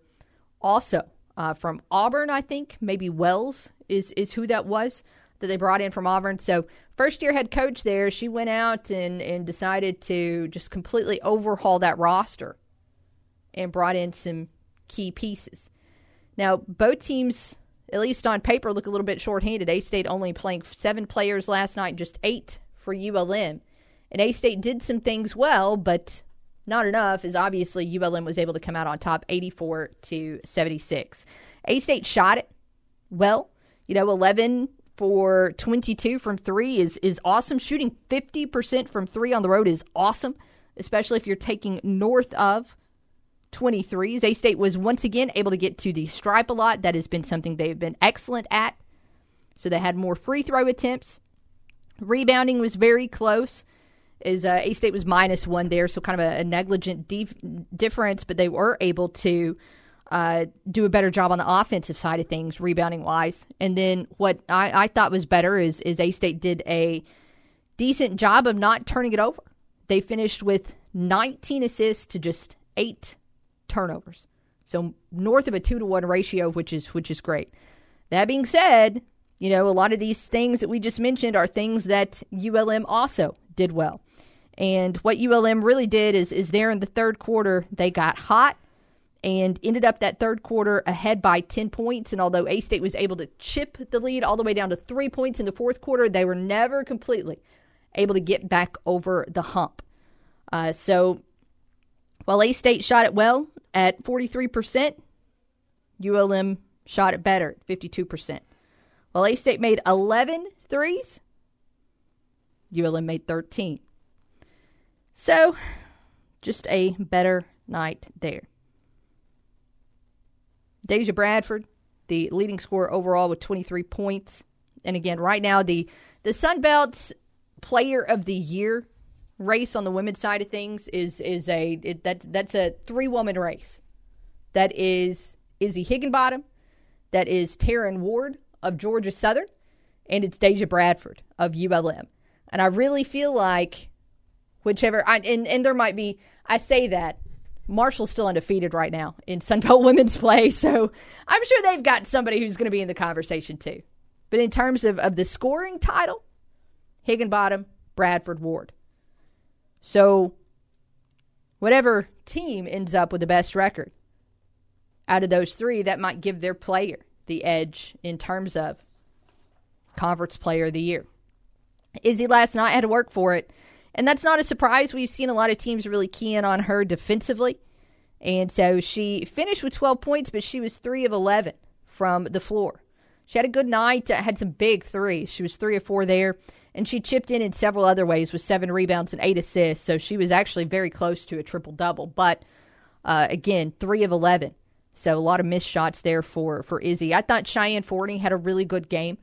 also uh, from Auburn, I think, maybe Wells is, is who that was that they brought in from Auburn. So, first year head coach there, she went out and, and decided to just completely overhaul that roster and brought in some key pieces. Now, both teams, at least on paper, look a little bit shorthanded. A State only playing seven players last night, just eight for ULM. And A State did some things well, but not enough, is obviously ULM was able to come out on top 84 to 76. A State shot it well. You know, 11 for 22 from three is, is awesome. Shooting 50% from three on the road is awesome, especially if you're taking north of 23s. A State was once again able to get to the stripe a lot. That has been something they've been excellent at. So they had more free throw attempts. Rebounding was very close. Is uh, A State was minus one there, so kind of a, a negligent dif- difference, but they were able to uh, do a better job on the offensive side of things, rebounding wise. And then what I, I thought was better is is A State did a decent job of not turning it over. They finished with 19 assists to just eight turnovers, so north of a two to one ratio, which is which is great. That being said, you know a lot of these things that we just mentioned are things that ULM also did well. And what ULM really did is is there in the third quarter they got hot and ended up that third quarter ahead by 10 points. And although A State was able to chip the lead all the way down to three points in the fourth quarter, they were never completely able to get back over the hump. Uh, so while A State shot it well at 43%, ULM shot it better at 52%. While A State made 11 threes, ULM made 13. So just a better night there. Deja Bradford, the leading scorer overall with 23 points. And again, right now, the, the Sun Belt's player of the year race on the women's side of things is is a it, that that's a three woman race. That is Izzy Higginbottom, that is Taryn Ward of Georgia Southern, and it's Deja Bradford of ULM. And I really feel like whichever I, and and there might be I say that Marshall's still undefeated right now in Sunbelt women's play, so I'm sure they've got somebody who's going to be in the conversation too. But in terms of, of the scoring title, Higginbottom, Bradford, Ward. So whatever team ends up with the best record out of those three, that might give their player the edge in terms of conference player of the year. Izzy last night had to work for it. And that's not a surprise. We've seen a lot of teams really key in on her defensively. And so she finished with 12 points, but she was 3 of 11 from the floor. She had a good night, uh, had some big threes. She was 3 of 4 there. And she chipped in in several other ways with seven rebounds and eight assists. So she was actually very close to a triple double. But uh, again, 3 of 11. So a lot of missed shots there for, for Izzy. I thought Cheyenne Forney had a really good game.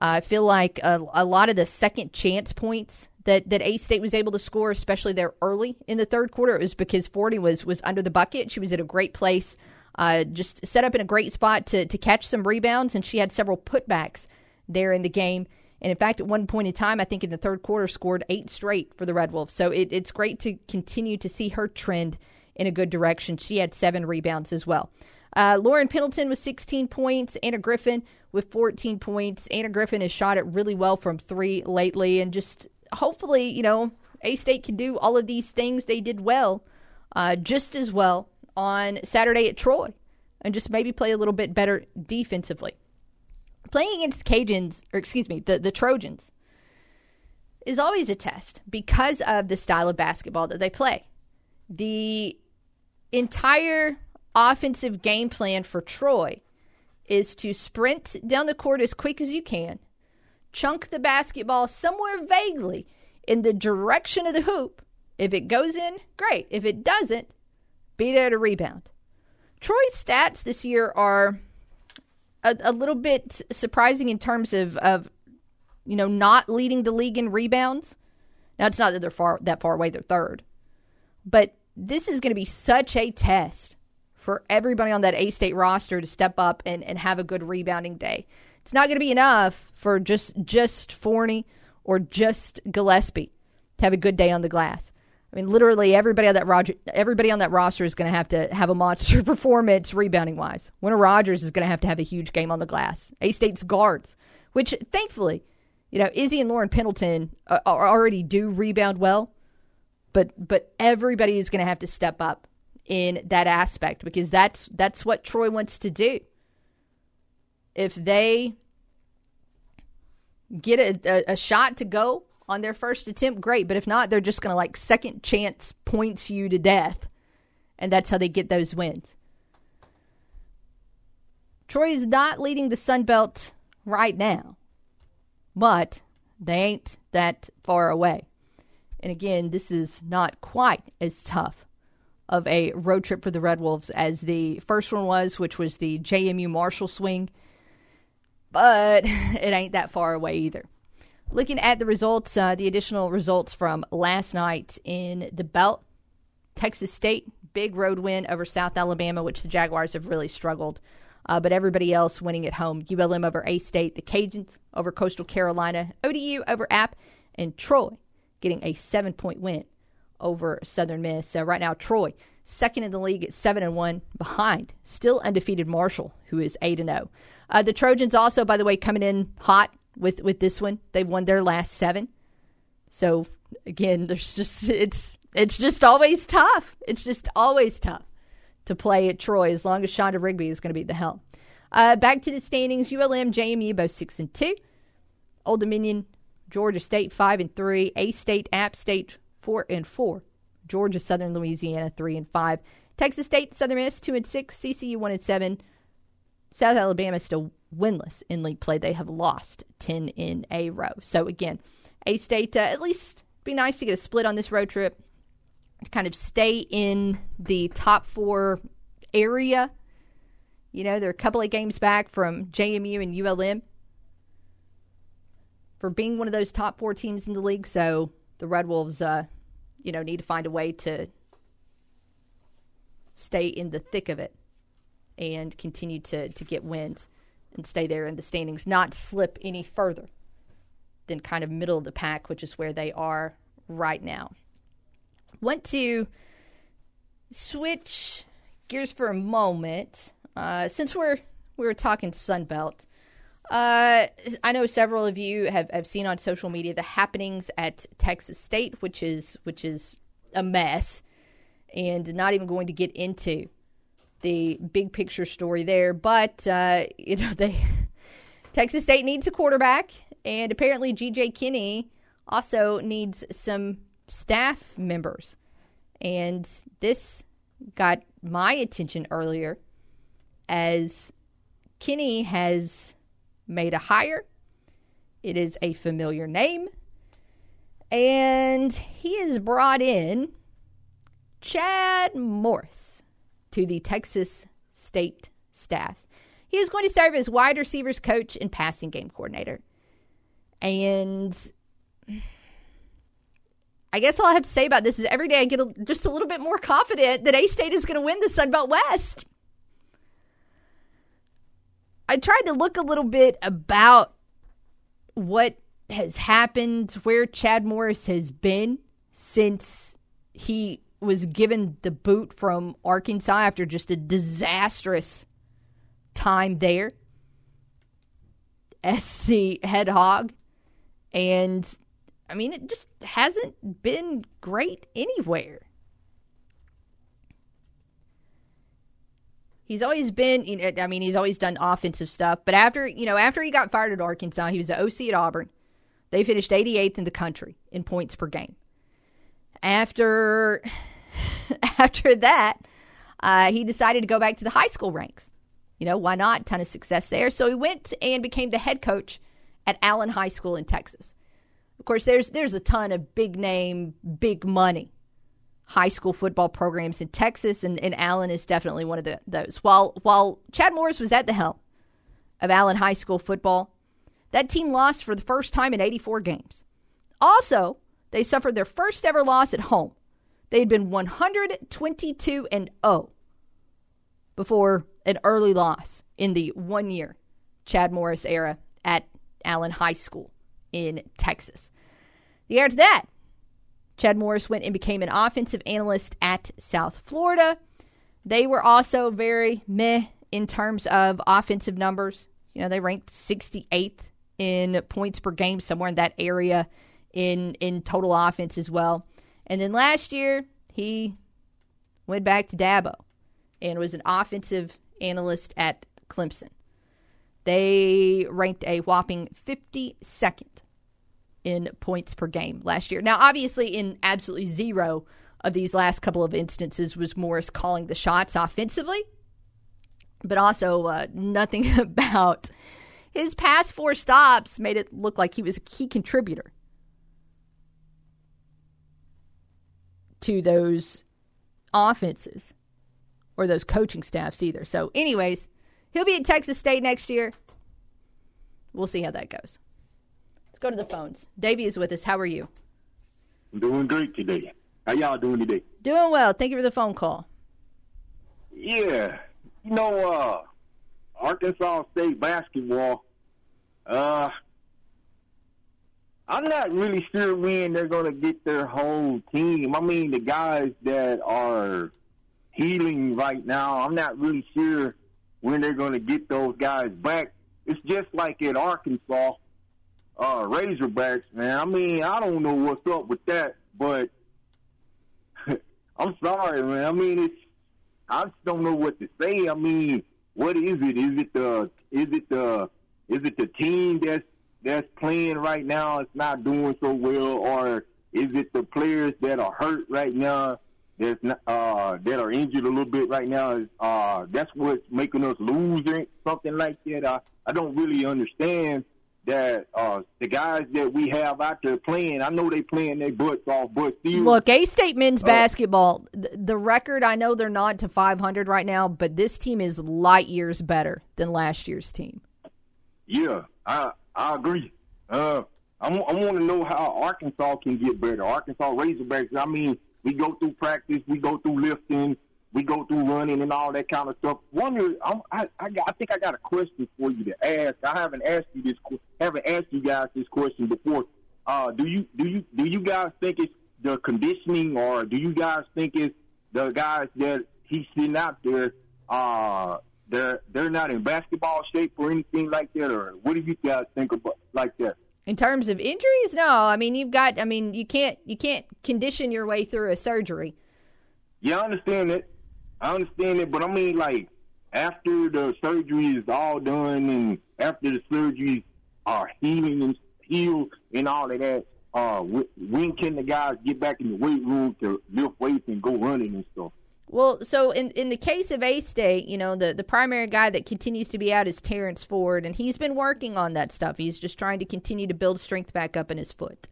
Uh, I feel like a, a lot of the second chance points that that A State was able to score, especially there early in the third quarter, it was because Forney was was under the bucket. She was at a great place, uh, just set up in a great spot to to catch some rebounds, and she had several putbacks there in the game. And in fact, at one point in time, I think in the third quarter, scored eight straight for the Red Wolves. So it, it's great to continue to see her trend in a good direction. She had seven rebounds as well. Uh, Lauren Pendleton with 16 points. Anna Griffin with 14 points. Anna Griffin has shot it really well from three lately and just hopefully, you know, A State can do all of these things they did well, uh, just as well on Saturday at Troy, and just maybe play a little bit better defensively. Playing against Cajuns, or excuse me, the, the Trojans, is always a test because of the style of basketball that they play. The entire offensive game plan for Troy is to sprint down the court as quick as you can chunk the basketball somewhere vaguely in the direction of the hoop. If it goes in, great. If it doesn't, be there to rebound. Troy's stats this year are a, a little bit surprising in terms of, of, you know, not leading the league in rebounds. Now, it's not that they're far that far away; they're third, but this is going to be such a test for everybody on that A State roster to step up and, and have a good rebounding day. It's not going to be enough for just just Forney or just Gillespie to have a good day on the glass. I mean, literally everybody on that Roger, everybody on that roster is going to have to have a monster performance rebounding wise. Winter Rogers is going to have to have a huge game on the glass. A State's guards, which thankfully, you know, Izzy and Lauren Pendleton are, are already do rebound well, but but everybody is going to have to step up in that aspect because that's that's what Troy wants to do if they get a, a, a shot to go on their first attempt, great. But if not, they're just going to like second chance points you to death. And that's how they get those wins. Troy is not leading the Sun Belt right now, but they ain't that far away. And again, this is not quite as tough of a road trip for the Red Wolves as the first one was, which was the JMU Marshall swing but it ain't that far away either. Looking at the results, uh, the additional results from last night in the belt, Texas State, big road win over South Alabama, which the Jaguars have really struggled. Uh, but everybody else winning at home. ULM over A State, the Cajuns over Coastal Carolina, ODU over App, and Troy getting a seven point win over Southern Miss. So right now, Troy second in the league at seven and one, behind still undefeated Marshall, who is eight and zero. Uh, the Trojans also, by the way, coming in hot with with this one. They've won their last seven. So again, there's just it's it's just always tough. It's just always tough to play at Troy as long as Chanda Rigby is going to be the helm. Uh, back to the standings: ULM, JMU both six and two. Old Dominion, Georgia State five and three. A State, App State four and four. Georgia, Southern Louisiana three and five. Texas State, Southern Miss two and six. CCU one and seven. South Alabama is still winless in league play. They have lost 10 in a row. So, again, A State, uh, at least be nice to get a split on this road trip to kind of stay in the top four area. You know, they're a couple of games back from JMU and ULM for being one of those top four teams in the league. So, the Red Wolves, uh, you know, need to find a way to stay in the thick of it and continue to, to get wins and stay there in the standings, not slip any further than kind of middle of the pack, which is where they are right now. Want to switch gears for a moment. Uh, since we're we were talking Sunbelt, uh, I know several of you have, have seen on social media the happenings at Texas State, which is which is a mess, and not even going to get into the big picture story there. But uh, you know, they Texas State needs a quarterback, and apparently GJ Kinne also needs some staff members. And this got my attention earlier as Kinne has made a hire. It is a familiar name. And he has brought in Chad Morris to the Texas State staff. He is going to serve as wide receivers coach and passing game coordinator. And I guess all I have to say about this is every day I get a, just a little bit more confident that A State is going to win the Sun Belt West. I tried to look a little bit about what has happened, where Chad Morris has been since he was given the boot from Arkansas after just a disastrous time there SC head hog. And I mean, it just hasn't been great anywhere. He's always been, you know, I mean, he's always done offensive stuff. But after, you know, after he got fired at Arkansas, he was the OC at Auburn. They finished 88th in the country in points per game after after that, uh, he decided to go back to the high school ranks. You know, why not? Ton of success there. So he went and became the head coach at Allen High School in Texas. Of course, there's there's a ton of big name, big money high school football programs in Texas, and, and Allen is definitely one of the, those. While while Chad Morris was at the helm of Allen High School football, that team lost for the first time in 84 games. Also, they suffered their first ever loss at home. They had been 122 and 0 before an early loss in the one year Chad Morris era at Allen High School in Texas. The year after that, Chad Morris went and became an offensive analyst at South Florida. They were also very meh in terms of offensive numbers. You know, they ranked 68th in points per game, somewhere in that area in in total offense as well. And then last year, he went back to Dabo and was an offensive analyst at Clemson. They ranked a whopping 52nd in points per game last year. Now, obviously, in absolutely zero of these last couple of instances was Morris calling the shots offensively, but also uh, nothing about his past four stops made it look like he was a key contributor to those offenses or those coaching staffs either. So, anyways, he'll be at Texas State next year. We'll see how that goes. Let's go to the phones. Davey is with us. How are you? I'm doing great today. How y'all doing today? Doing well. Thank you for the phone call. Yeah, you know, uh, Arkansas State basketball. Uh, I'm not really sure when they're going to get their whole team. I mean, the guys that are healing right now, I'm not really sure when they're going to get those guys back. It's just like at Arkansas, uh, Razorbacks, man. I mean, I don't know what's up with that, but I'm sorry, man. I mean, it's I just don't know what to say. I mean, what is it? Is it the is it the is it the team that's that's playing right now is not doing so well, or is it the players that are hurt right now that's not, uh, that are injured a little bit right now? Uh, that's what's making us lose or something like that. I I don't really understand that uh, the guys that we have out there playing. I know they playing their butts off, but still, Look, A State men's Uh, basketball, th- the record, I know they're not to 500 right now, but this team is light years better than last year's team. Yeah, I I agree. Uh, I, I want to know how Arkansas can get better. Arkansas Razorbacks. I mean, we go through practice, we go through lifting, we go through running and all that kind of stuff. Wonder, I'm, I I, I think I got a question for you to ask. I haven't asked you this. Haven't asked you guys this question before. Uh, do you do you do you guys think it's the conditioning, or do you guys think it's the guys that he's sitting out there? Uh, they're they're not in basketball shape or anything like that, or what do you guys think about like that? In terms of injuries, no. I mean, you've got. I mean, you can't. You can't condition your way through a surgery. Yeah, I understand it. I understand it, but I mean, like after the surgery is all done, and after the surgeries are healing and healed and all of that, uh, when can the guys get back in the weight room to lift weights and go running and stuff? Well, so in in the case of A State, you know, the the primary guy that continues to be out is Terrence Ford, and he's been working on that stuff. He's just trying to continue to build strength back up in his foot.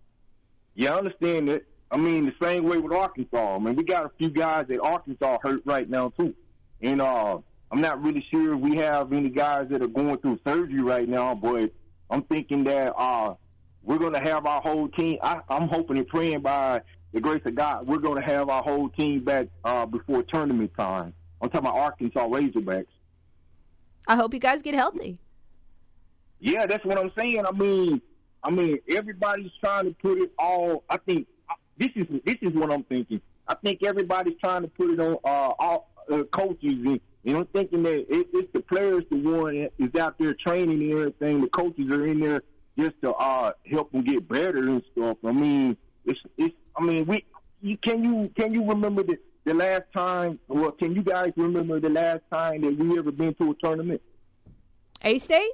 Yeah, I understand it. I mean, the same way with Arkansas. I mean, we got a few guys at Arkansas hurt right now too, and uh, I'm not really sure we have any guys that are going through surgery right now. But I'm thinking that uh, we're going to have our whole team. I, I'm hoping and praying by the grace of God, we're going to have our whole team back uh, before tournament time. I'm talking about Arkansas Razorbacks. I hope you guys get healthy. Yeah, that's what I'm saying. I mean, I mean, everybody's trying to put it all. I think this is this is what I'm thinking. I think everybody's trying to put it on uh, all uh, coaches, and you know, thinking that it, it's the players the one is out there training and everything. The coaches are in there just to uh, help them get better and stuff. I mean, it's it's. I mean, we you, can you can you remember the the last time? Well, can you guys remember the last time that we ever been to a tournament? A State?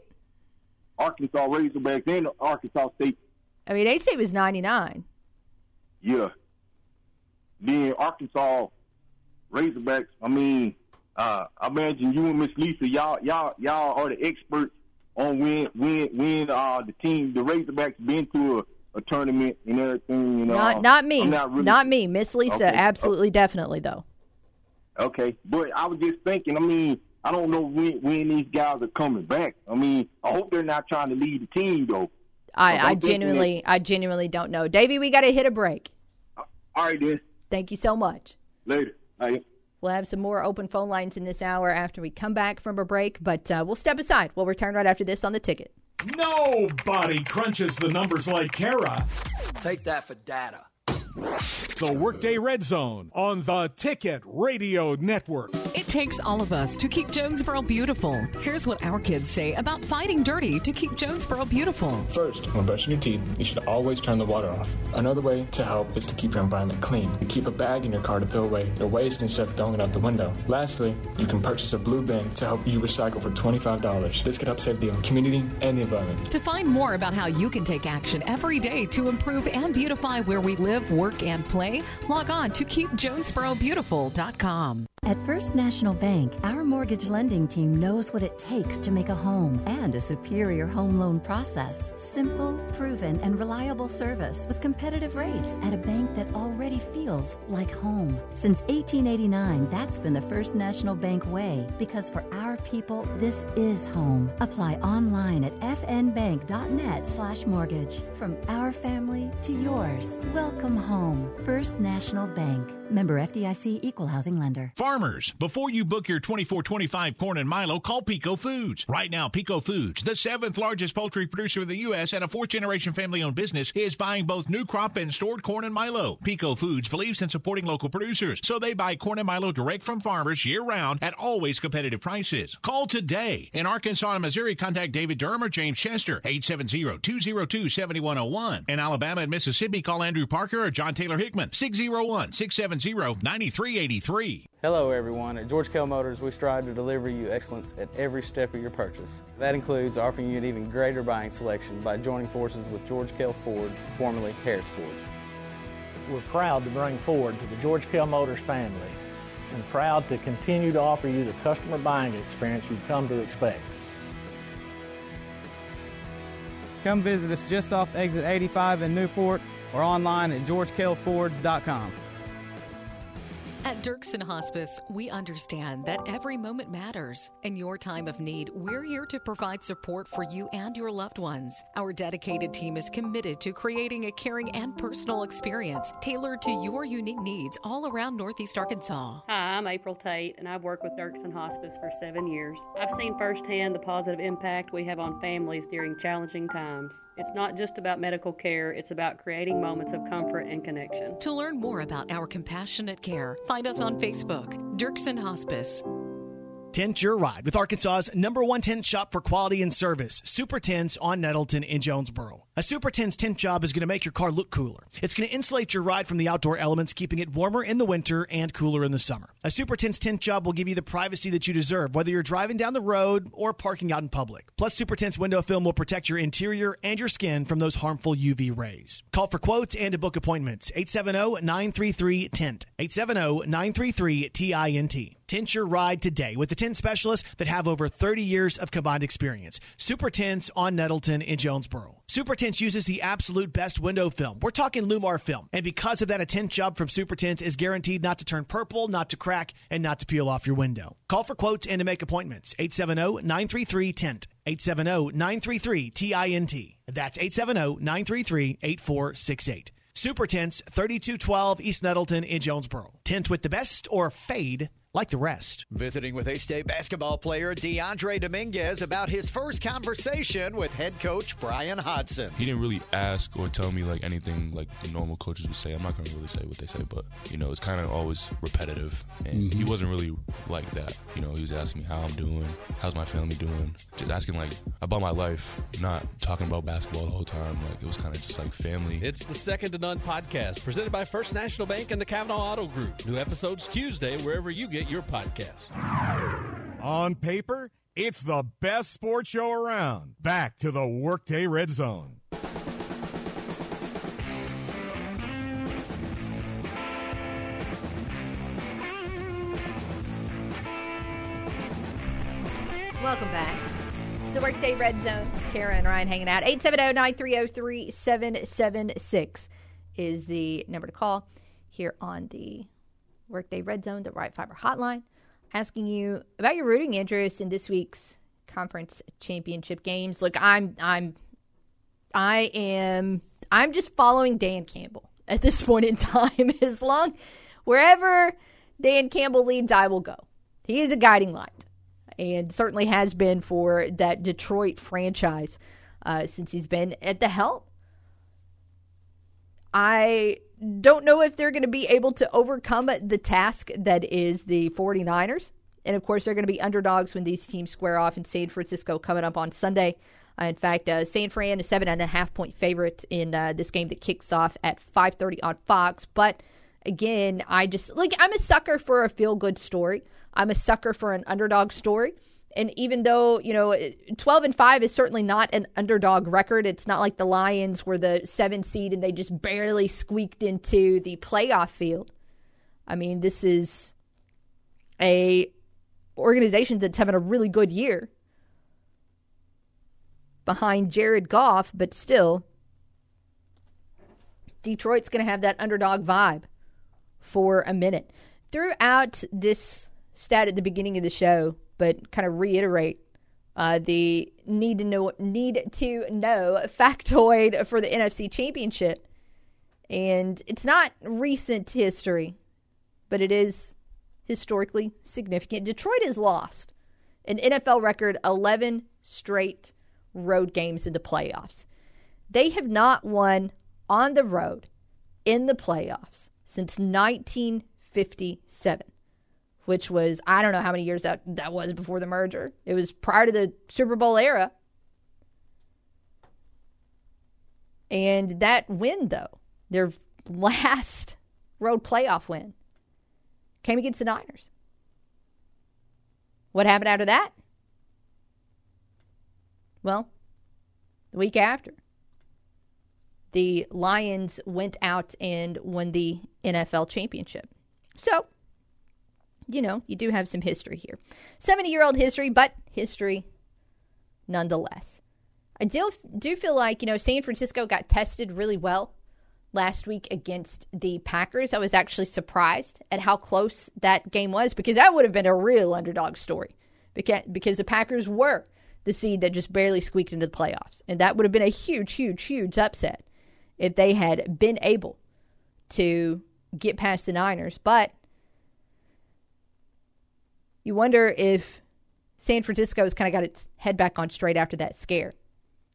Arkansas Razorbacks and Arkansas State. I mean, A State was 99. Yeah. Then Arkansas Razorbacks. I mean, uh, I imagine you and Miss Lisa, y'all, y'all, y'all are the experts on when, when, when uh, the team, the Razorbacks, been to a, a tournament and everything. You know, Not not me. I'm Not, me. Miss Lisa, Okay. absolutely, definitely though. Okay, but I was just thinking. I mean, I don't know when when these guys are coming back. I mean, I hope they're not trying to lead the team though. I, I genuinely, I genuinely don't know. Davey, we got to hit a break. All right, then. Thank you so much. Later. Bye. We'll have some more open phone lines in this hour after we come back from a break, but uh, we'll step aside. We'll return right after this on the ticket. Nobody crunches the numbers like Kara. Take that for data. The Workday Red Zone on the Ticket Radio Network. It takes all of us to keep Jonesboro beautiful. Here's what our kids say about fighting dirty to keep Jonesboro beautiful. First, when brushing your teeth, you should always turn the water off. Another way to help is to keep your environment clean. Keep a bag in your car to throw away your waste instead of throwing it out the window. Lastly, you can purchase a blue bin to help you recycle for $25. This could help save the community and the environment. To find more about how you can take action every day to improve and beautify where we live, work, and play, log on to keepjonesborobeautiful.com. At First National Bank, our mortgage lending team knows what it takes to make a home and a superior home loan process. Simple, proven, and reliable service with competitive rates at a bank that already feels like home. Since 1889, that's been the First National Bank way because for our people, this is home. Apply online at fnbank.net slash mortgage. From our family to yours, welcome home. First National Bank. Member FDIC Equal Housing Lender. Farmers, before you book your 2425 corn and Milo, call Peco Foods. Right now, Peco Foods, the seventh largest poultry producer in the U.S. and a fourth generation family owned business, is buying both new crop and stored corn and Milo. Peco Foods believes in supporting local producers, so they buy corn and Milo direct from farmers year round at always competitive prices. Call today. In Arkansas and Missouri, contact David Durham or James Chester, 870 202 7101. In Alabama and Mississippi, call Andrew Parker or John Taylor Hickman, 601 670 9383. Hello, everyone. At George Kell Motors, we strive to deliver you excellence at every step of your purchase. That includes offering you an even greater buying selection by joining forces with George Kell Ford, formerly Harris Ford. We're proud to bring Ford to the George Kell Motors family and proud to continue to offer you the customer buying experience you've come to expect. Come visit us just off exit 85 in Newport or online at georgekellford.com. At Dierksen Hospice, we understand that every moment matters. In your time of need, we're here to provide support for you and your loved ones. Our dedicated team is committed to creating a caring and personal experience tailored to your unique needs all around Northeast Arkansas. Hi, I'm April Tate, and I've worked with Dierksen Hospice for seven years. I've seen firsthand the positive impact we have on families during challenging times. It's not just about medical care, it's about creating moments of comfort and connection. To learn more about our compassionate care, find us on Facebook, Dierksen Hospice. Tint your ride with Arkansas's number one tint shop for quality and service, Super Tints on Nettleton in Jonesboro. A Super Tints tint job is going to make your car look cooler. It's going to insulate your ride from the outdoor elements, keeping it warmer in the winter and cooler in the summer. A Super Tints tint job will give you the privacy that you deserve, whether you're driving down the road or parking out in public. Plus, Super Tints window film will protect your interior and your skin from those harmful UV rays. Call for quotes and to book appointments. 870-933-TINT. 870-933-TINT. Tint your ride today with the tint specialists that have over 30 years of combined experience. Super Tints on Nettleton in Jonesboro. Super Tints uses the absolute best window film. We're talking LLumar film. And because of that, a tint job from Super Tints is guaranteed not to turn purple, not to crack, and not to peel off your window. Call for quotes and to make appointments. 870-933-TINT. 870-933-TINT. That's 870-933-8468. Super Tints, 3212 East Nettleton in Jonesboro. Tint with the best or fade like the rest. Visiting with A State basketball player Dyondre Dominguez about his first conversation with head coach Bryan Hodgson. He didn't really ask or tell me like anything like the normal coaches would say. I'm not going to really say what they say, but you know, it's kind of always repetitive. And mm-hmm. he wasn't really like that. You know, he was asking me how I'm doing, how's my family doing, just asking like about my life, not talking about basketball the whole time. Like it was kind of just like family. It's the Second to None podcast presented by First National Bank and the Cavenaugh Auto Group. New episodes Tuesday wherever you get your podcast. On paper, it's the best sports show around. Back to the Workday Red Zone. Welcome back to the Workday Red Zone. Kara and Ryan hanging out. 870-930-3776 is the number to call here on the Workday Red Zone, the Right Fiber Hotline, asking you about your rooting interest in this week's conference championship games. Look, I'm I'm I am I'm just following Dan Campbell at this point in time. As long wherever Dan Campbell leads, I will go. He is a guiding light, and certainly has been for that Detroit franchise uh, since he's been at the helm. I don't know if they're going to be able to overcome the task that is the 49ers. And of course, they're going to be underdogs when these teams square off in San Francisco coming up on Sunday. Uh, in fact, uh, San Fran is seven and a half point favorite in uh, this game that kicks off at 5:30 on Fox. But again, I just like I'm a sucker for a feel good story. I'm a sucker for an underdog story. And even though, you know, 12 and 5 is certainly not an underdog record, it's not like the Lions were the seven seed and they just barely squeaked into the playoff field. I mean, this is a organization that's having a really good year behind Jared Goff, but still, Detroit's going to have that underdog vibe for a minute. Throughout this stat at the beginning of the show, but kind of reiterate uh, the need to know need to know factoid for the NFC Championship, and it's not recent history, but it is historically significant. Detroit has lost an NFL record 11 straight road games in the playoffs. They have not won on the road in the playoffs since 1957 which was I don't know how many years that that was before the merger. It was prior to the Super Bowl era. And that win though, their last road playoff win came against the Niners. What happened after that? Well, the week after, the Lions went out and won the NFL championship. So, you know, you do have some history here. 70 year old history, but history nonetheless. I do, do feel like, you know, San Francisco got tested really well last week against the Packers. I was actually surprised at how close that game was because that would have been a real underdog story because, because the Packers were the seed that just barely squeaked into the playoffs. And that would have been a huge, huge, huge upset if they had been able to get past the Niners. But you wonder if San Francisco has kind of got its head back on straight after that scare.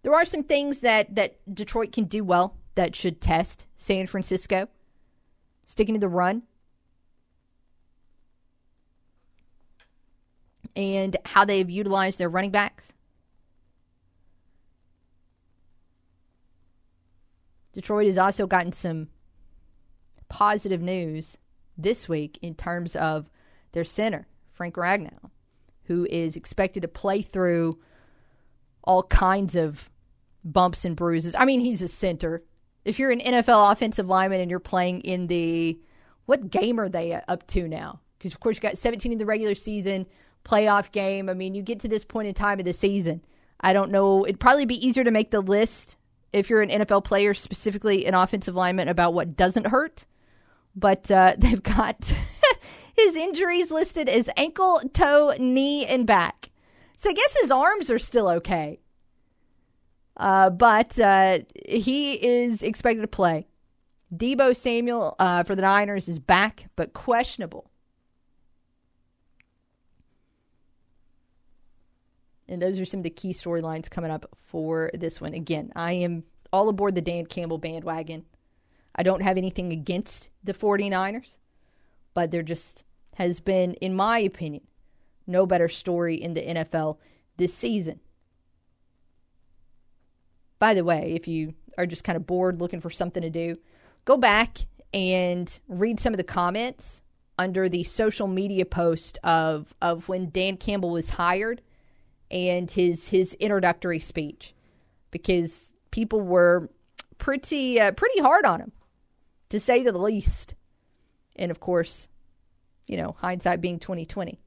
There are some things that, that Detroit can do well that should test San Francisco. Sticking to the run. And how they've utilized their running backs. Detroit has also gotten some positive news this week in terms of their center. Frank Ragnow, who is expected to play through all kinds of bumps and bruises. I mean, he's a center. If you're an NFL offensive lineman and you're playing in the what game are they up to now? Because of course you got 17 in the regular season, playoff game. I mean, you get to this point in time of the season. I don't know. It'd probably be easier to make the list if you're an NFL player, specifically an offensive lineman, about what doesn't hurt. But uh, they've got his injuries listed as ankle, toe, knee, and back. So I guess his arms are still okay. Uh, but uh, he is expected to play. Deebo Samuel uh, for the Niners is back, but questionable. And those are some of the key storylines coming up for this one. Again, I am all aboard the Dan Campbell bandwagon. I don't have anything against the 49ers but there just has been, in my opinion, no better story in the NFL this season. By the way, if you are just kind of bored looking for something to do, go back and read some of the comments under the social media post of of when Dan Campbell was hired and his his introductory speech because people were pretty uh, pretty hard on him to say the least. And of course, you know, hindsight being 2020.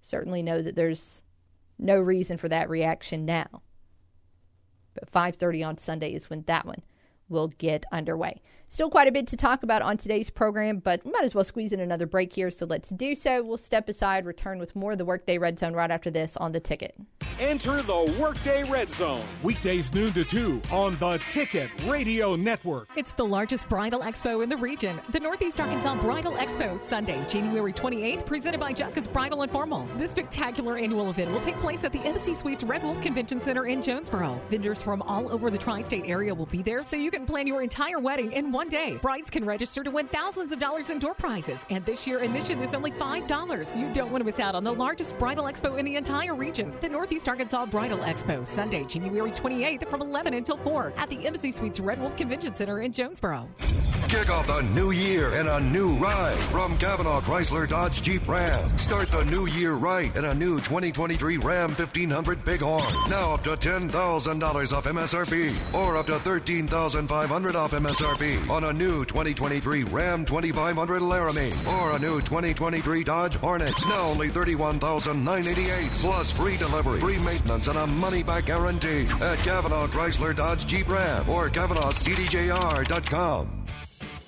Certainly know that there's no reason for that reaction now. But 5:30 on Sunday is when that one will get underway. Still quite a bit to talk about on today's program, but we might as well squeeze in another break here, so let's do so. We'll step aside, return with more of the Workday Red Zone right after this on the ticket. Enter the Workday Red Zone, weekdays noon to 2 on the Ticket Radio Network. It's the largest bridal expo in the region, the Northeast Arkansas Bridal Expo, Sunday, January 28th, presented by Jessica's Bridal and Formal. This spectacular annual event will take place at the Embassy Suites Red Wolf Convention Center in Jonesboro. Vendors from all over the tri state area will be there, so you can plan your entire wedding in one day. Brides can register to win thousands of dollars in door prizes, and this year admission is only $5. You don't want to miss out on the largest bridal expo in the entire region, the Northeast Arkansas Bridal Expo, Sunday, January 28th from 11 until 4 at the Embassy Suites Red Wolf Convention Center in Jonesboro. Kick off the new year in a new ride from Cavenaugh Chrysler Dodge Jeep Ram. Start the new year right in a new 2023 Ram 1500 Bighorn. Now up to $10,000 off MSRP or up to $13,000 $1,500 off MSRP on a new 2023 Ram 2500 Laramie or a new 2023 Dodge Hornet. Now only $31,988 plus free delivery, free maintenance, and a money back guarantee at Cavenaugh Chrysler Dodge Jeep Ram or CavenaughCDJR.com.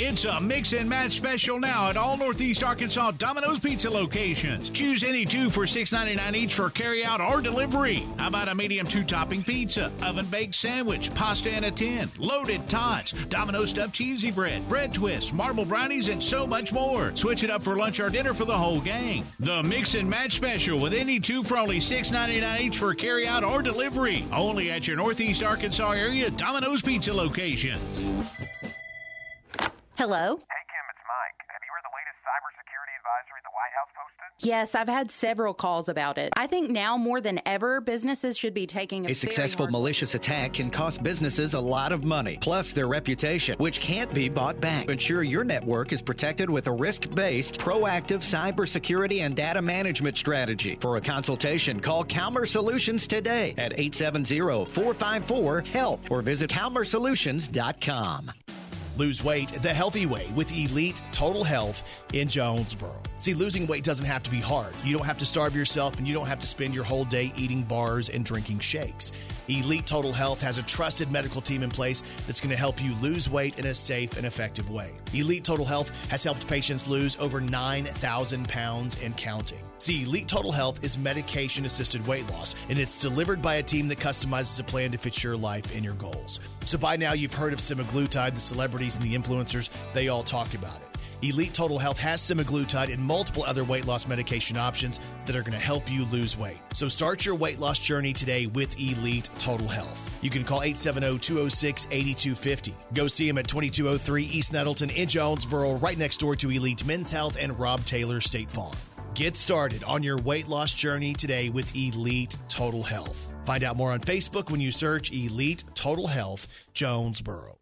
It's a mix and match special now at all Northeast Arkansas Domino's Pizza locations. Choose any two for $6.99 each for carry out or delivery. How about a medium two topping pizza, oven baked sandwich, pasta in a tin, loaded tots, Domino's stuffed cheesy bread, bread twists, marble brownies, and so much more. Switch it up for lunch or dinner for the whole gang. The mix and match special with any two for only $6.99 each for carry out or delivery. Only at your Northeast Arkansas area Domino's Pizza locations. Hello? Hey, Kim, it's Mike. Have you read the latest cybersecurity advisory the White House posted? Yes, I've had several calls about it. I think now more than ever, businesses should be taking a, A successful malicious attack can cost businesses a lot of money, plus their reputation, which can't be bought back. Ensure your network is protected with a risk based, proactive cybersecurity and data management strategy. For a consultation, call Calmer Solutions today at 870 454 HELP or visit calmersolutions.com. Lose weight the healthy way with Elite Total Health in Jonesboro. See, losing weight doesn't have to be hard. You don't have to starve yourself and you don't have to spend your whole day eating bars and drinking shakes. Elite Total Health has a trusted medical team in place that's going to help you lose weight in a safe and effective way. Elite Total Health has helped patients lose over 9,000 pounds and counting. See, Elite Total Health is medication assisted weight loss, and it's delivered by a team that customizes a plan to fit your life and your goals. So by now, you've heard of semaglutide, the celebrities and the influencers, they all talk about it. Elite Total Health has semaglutide and multiple other weight loss medication options that are going to help you lose weight. So start your weight loss journey today with Elite Total Health. You can call 870-206-8250. Go see them at 2203 East Nettleton in Jonesboro, right next door to Elite Men's Health and Rob Taylor State Farm. Get started on your weight loss journey today with Elite Total Health. Find out more on Facebook when you search Elite Total Health Jonesboro.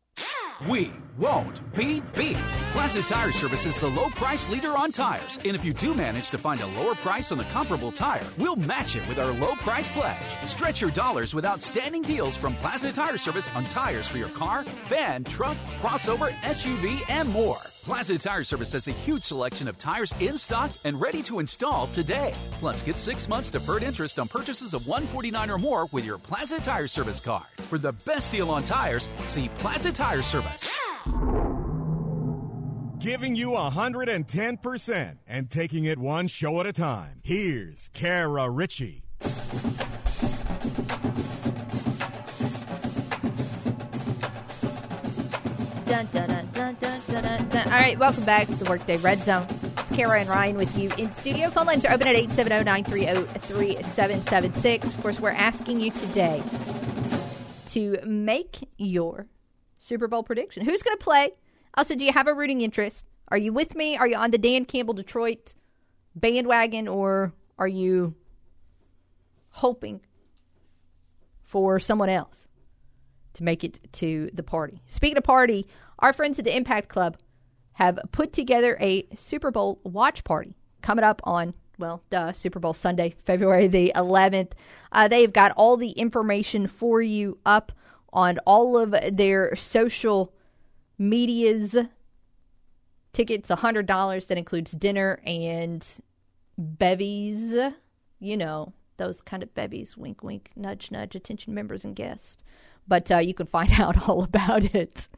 We won't be beat. Plaza Tire Service is the low price leader on tires. And if you do manage to find a lower price on a comparable tire, we'll match it with our low price pledge. Stretch your dollars with outstanding deals from Plaza Tire Service on tires for your car, van, truck, crossover, SUV, and more. Plaza Tire Service has a huge selection of tires in stock and ready to install today. Plus, get six months deferred interest on purchases of 149 or more with your Plaza Tire Service card. For the best deal on tires, see Plaza Tire Service. Giving you 110% and taking it one show at a time. Here's Kara Richey. Dun, dun, dun, dun, dun, dun, dun, dun. All right, welcome back to the Workday Red Zone. It's Kara and Ryan with you in studio. Phone lines are open at 870-930-3776. Of course, we're asking you today to make your Super Bowl prediction. Who's going to play? Also, do you have a rooting interest? Are you with me? Are you on the Dan Campbell Detroit bandwagon, or are you hoping for someone else to make it to the party? Speaking of party, our friends at the Impact Club have put together a Super Bowl watch party coming up on well, duh, Super Bowl Sunday, February the 11th. Uh, they've got all the information for you up on all of their social medias. Tickets $100 that includes dinner and bevies. You know, those kind of bevies. Wink, wink, nudge, nudge. Attention members and guests. But uh, you can find out all about it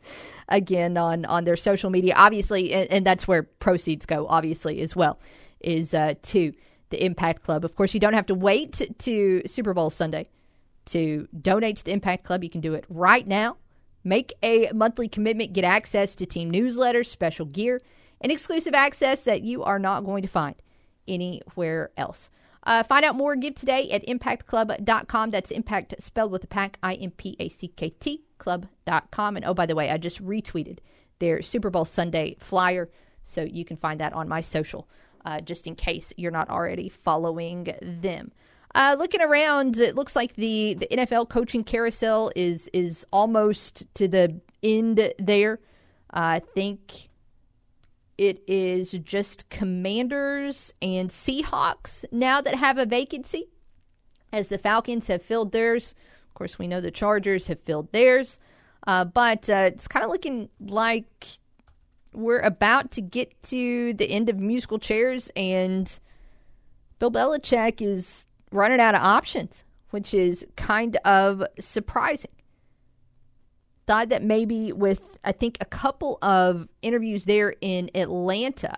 again on, on their social media. Obviously, and, and that's where proceeds go, obviously, as well, is uh, to the Impact Club. Of course, you don't have to wait to Super Bowl Sunday to donate to the Impact Club. You can do it right now. Make a monthly commitment, get access to team newsletters, special gear, and exclusive access that you are not going to find anywhere else. Uh, find out more, give today at impactclub.com. That's impact spelled with a pack, I M P A C K T club.com. And oh, by the way, I just retweeted their Super Bowl Sunday flyer, so you can find that on my social, uh, just in case you're not already following them. Uh, looking around, it looks like the, the NFL coaching carousel is is almost to the end there. Uh, I think it is just Commanders and Seahawks now that have a vacancy, as the Falcons have filled theirs. Of course, we know the Chargers have filled theirs, uh, but uh, it's kind of looking like we're about to get to the end of musical chairs, and Bill Belichick is running out of options, which is kind of surprising. Thought that maybe with, I think, a couple of interviews there in Atlanta,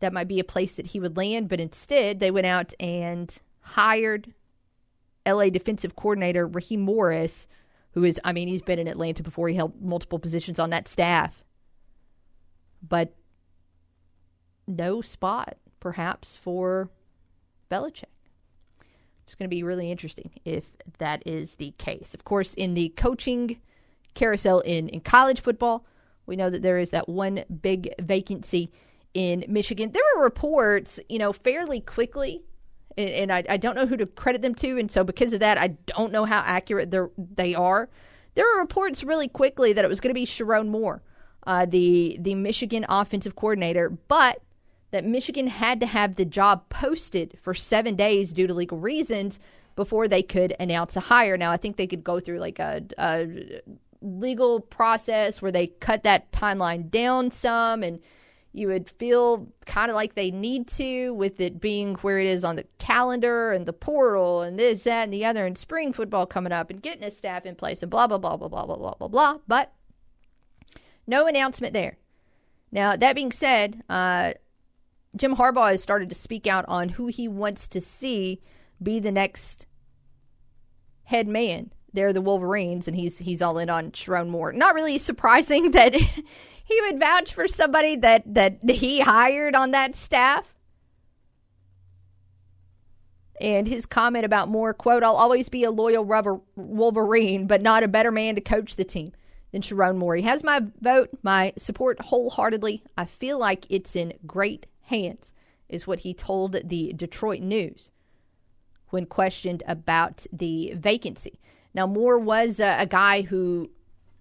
that might be a place that he would land, but instead they went out and hired LA defensive coordinator Raheem Morris, who is, I mean, he's been in Atlanta before. He held multiple positions on that staff. But no spot, perhaps, for Belichick. It's going to be really interesting if that is the case. Of course, in the coaching carousel in, in college football, we know that there is that one big vacancy in Michigan. There were reports, you know, fairly quickly, and, and I, I, don't know who to credit them to. And so, because of that, I don't know how accurate they are. There were reports really quickly that it was going to be Sherrone Moore, uh, the the Michigan offensive coordinator, but that Michigan had to have the job posted for seven days due to legal reasons before they could announce a hire. Now, I think they could go through like a, a legal process where they cut that timeline down some and you would feel kind of like they need to with it being where it is on the calendar and the portal and this, that, and the other, and spring football coming up and getting a staff in place and blah, blah, blah, blah, blah, blah, blah, blah, blah. But no announcement there. Now, that being said, uh, Jim Harbaugh has started to speak out on who he wants to see be the next head man. They're the Wolverines, and he's he's all in on Sherrone Moore. Not really surprising that he would vouch for somebody that that he hired on that staff. And his comment about Moore, quote, I'll always be a loyal rubber Wolverine, but not a better man to coach the team than Sherrone Moore. He has my vote, my support wholeheartedly. I feel like it's in great hands, is what he told the Detroit News when questioned about the vacancy. Now, Moore was a, a guy who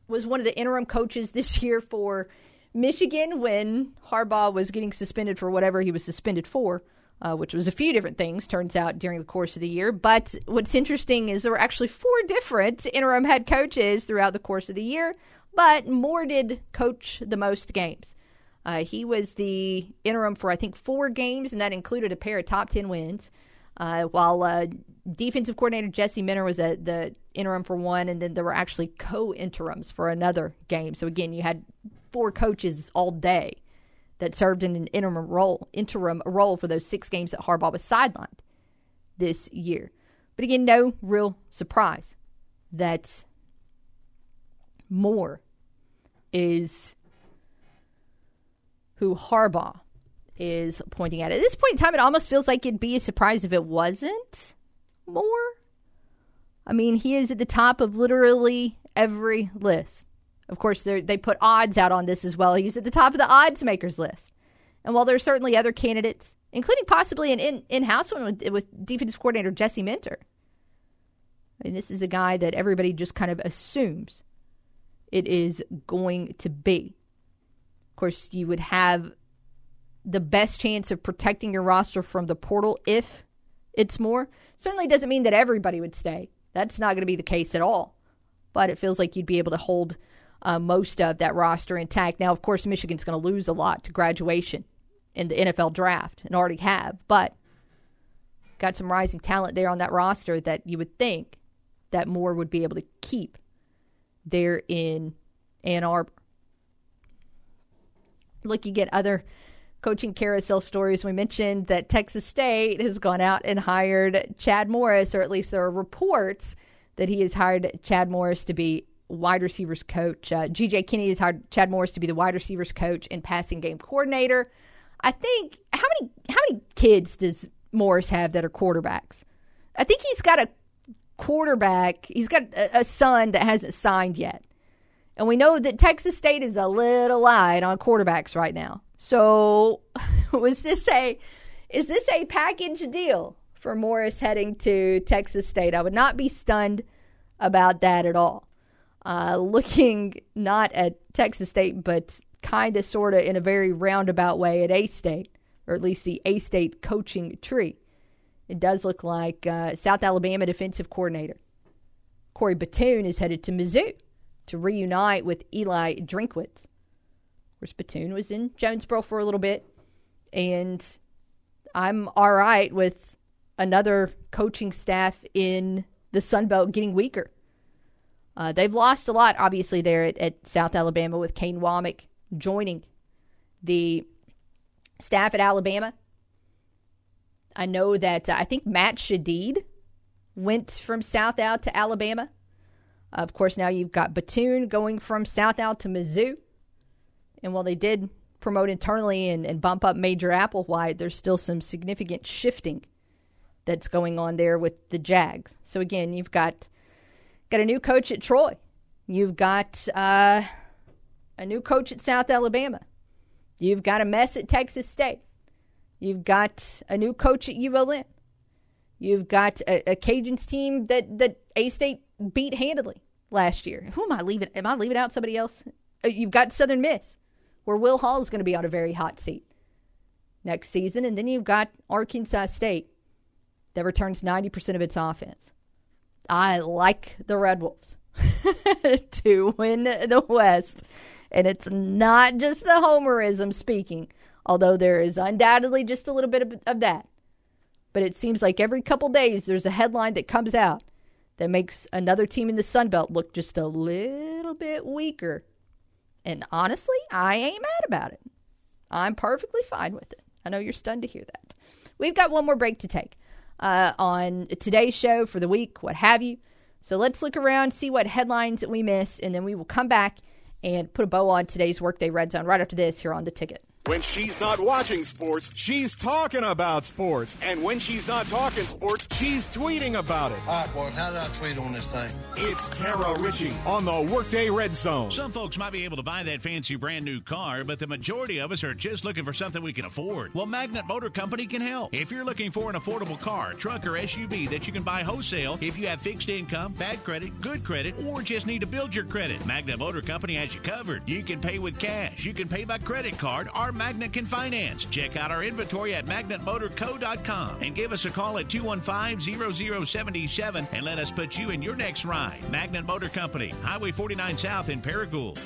was one of the interim coaches this year for Michigan when Harbaugh was getting suspended for whatever he was suspended for. Uh, which was a few different things, turns out, during the course of the year. But what's interesting is there were actually four different interim head coaches throughout the course of the year, but Moore did coach the most games. Uh, he was the interim for, I think, four games, and that included a pair of top 10 wins. Uh, while uh, defensive coordinator Jesse Minter was a, the interim for one, and then there were actually co interims for another game. So, again, you had four coaches all day that served in an interim role, interim role for those six games that Harbaugh was sidelined this year. But again, no real surprise that Moore is who Harbaugh is pointing at. At this point in time, it almost feels like it'd be a surprise if it wasn't Moore. I mean, he is at the top of literally every list. Of course, they put odds out on this as well. He's at the top of the odds makers list. And while there are certainly other candidates, including possibly an in, in-house one with, with defensive coordinator Jesse Minter, I mean, this is the guy that everybody just kind of assumes it is going to be course, you would have the best chance of protecting your roster from the portal if it's Moore. Certainly doesn't mean that everybody would stay. That's not going to be the case at all. But it feels like you'd be able to hold uh, most of that roster intact. Now, of course, Michigan's going to lose a lot to graduation in the NFL draft and already have, but got some rising talent there on that roster that you would think that Moore would be able to keep there in Ann Arbor looking at other coaching carousel stories, we mentioned that Texas State has gone out and hired Chad Morris, or at least there are reports that he has hired Chad Morris to be wide receivers coach. Uh, GJ Kinne has hired Chad Morris to be the wide receivers coach and passing game coordinator. I think how many how many kids does Morris have that are quarterbacks? I think he's got a quarterback. He's got a, a son that hasn't signed yet. And we know that Texas State is a little light on quarterbacks right now. So was this a is this a package deal for Morris heading to Texas State? I would not be stunned about that at all. Uh, looking not at Texas State, but kind of, sort of, in a very roundabout way at A State, or at least the A State coaching tree. It does look like uh, South Alabama defensive coordinator Corey Batoon is headed to Mizzou to reunite with Eli Drinkwitz. Of course, Batoon was in Jonesboro for a little bit, and I'm all right with another coaching staff in the Sun Belt getting weaker. Uh, they've lost a lot, obviously, there at, at South Alabama with Kane Wommack joining the staff at Alabama. I know that uh, I think Matt Shadid went from South Al to Alabama. Of course, now you've got Batoon going from South Al to Mizzou. And while they did promote internally and, and bump up Major Applewhite, there's still some significant shifting that's going on there with the Jags. So again, you've got got a new coach at Troy. You've got uh, a new coach at South Alabama. You've got a mess at Texas State. You've got a new coach at ULM. You've got a, a Cajuns team that that A State beat handily last year. Who am I leaving? Am I leaving out somebody else? Uh, you've got Southern Miss, where Will Hall is going to be on a very hot seat next season, and then you've got Arkansas State that returns ninety percent of its offense. I like the Red Wolves to win the West, and it's not just the homerism speaking although there is undoubtedly just a little bit of, of that. But it seems like every couple days there's a headline that comes out that makes another team in the Sun Belt look just a little bit weaker. And honestly, I ain't mad about it. I'm perfectly fine with it. I know you're stunned to hear that. We've got one more break to take uh, on today's show for the week, what have you. So let's look around, see what headlines we missed, and then we will come back and put a bow on today's Workday Red Zone right after this here on the ticket. When she's not watching sports, she's talking about sports. And when she's not talking sports, she's tweeting about it. All right, boys, how do I tweet on this thing? It's Kara Richey on the Workday Red Zone. Some folks might be able to buy that fancy brand new car, but the majority of us are just looking for something we can afford. Well, Magnet Motor Company can help. If you're looking for an affordable car, truck, or SUV that you can buy wholesale, if you have fixed income, bad credit, good credit, or just need to build your credit, Magnet Motor Company has you covered. You can pay with cash, you can pay by credit card, or Magnet can finance. Check out our inventory at magnetmotorco.com and give us a call at 215-0077 and let us put you in your next ride. Magnet Motor Company, Highway 49 South in Paragould.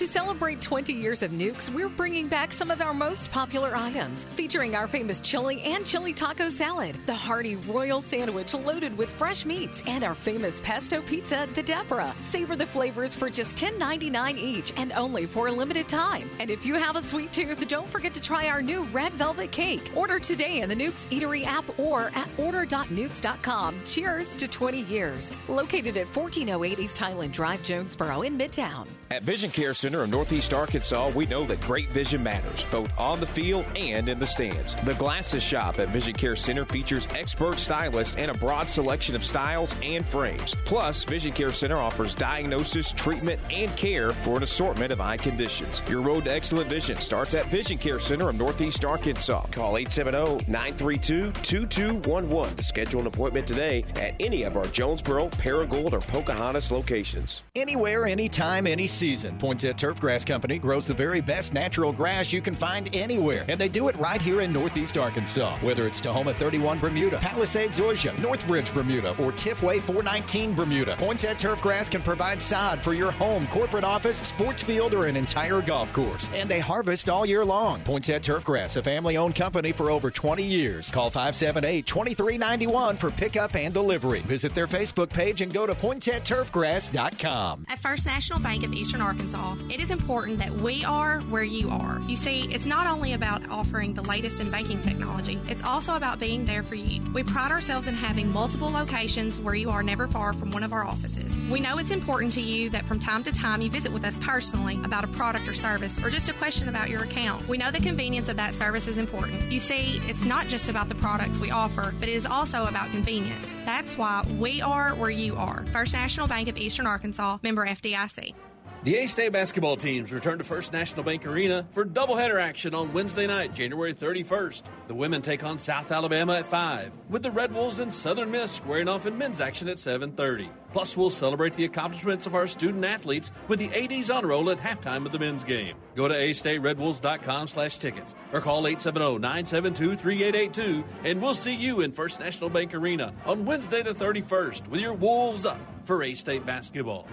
To celebrate 20 years of Nukes, we're bringing back some of our most popular items, featuring our famous chili and chili taco salad, the hearty royal sandwich loaded with fresh meats, and our famous pesto pizza, the Deborah. Savor the flavors for just $10.99 each and only for a limited time. And if you have a sweet tooth, don't forget to try our new red velvet cake. Order today in the Nukes Eatery app or at order.nukes.com. Cheers to 20 years. Located at 1408 East Highland Drive, Jonesboro in Midtown. At Vision Care Center of Northeast Arkansas, we know that great vision matters, both on the field and in the stands. The Glasses Shop at Vision Care Center features expert stylists and a broad selection of styles and frames. Plus, Vision Care Center offers diagnosis, treatment, and care for an assortment of eye conditions. Your road to excellent vision starts at Vision Care Center of Northeast Arkansas. Call 870-932-2211 to schedule an appointment today at any of our Jonesboro, Paragould, or Pocahontas locations. Anywhere, anytime, any season. Poinsettia Turfgrass Company grows the very best natural grass you can find anywhere, and they do it right here in Northeast Arkansas. Whether it's Tahoma 31 Bermuda, Palisades Zoysia, Northbridge Bermuda, or Tiffway 419 Bermuda, Poinsettia Turfgrass can provide sod for your home, corporate office, sports field, or an entire golf course. And they harvest all year long. Poinsettia Turfgrass, a family-owned company for over 20 years. Call 578-2391 for pickup and delivery. Visit their Facebook page and go to poinsettiaturfgrass.com. At First National Bank of Eastern Arkansas, It is important that we are where you are. You see, it's not only about offering the latest in banking technology, it's also about being there for you. We pride ourselves in having multiple locations where you are never far from one of our offices. We know it's important to you that from time to time you visit with us personally about a product or service or just a question about your account. We know the convenience of that service is important. You see, it's not just about the products we offer, but it is also about convenience. That's why we are where you are. First National Bank of Eastern Arkansas, member FDIC. The A State basketball teams return to First National Bank Arena for doubleheader action on Wednesday night, January 31st. The women take on South Alabama at 5, with the Red Wolves and Southern Miss squaring off in men's action at 7:30. Plus, we'll celebrate the accomplishments of our student athletes with the AD's honor roll at halftime of the men's game. Go to astateredwolves.com slash tickets or call 870-972-3882 and we'll see you in First National Bank Arena on Wednesday the 31st with your Wolves up for A State basketball.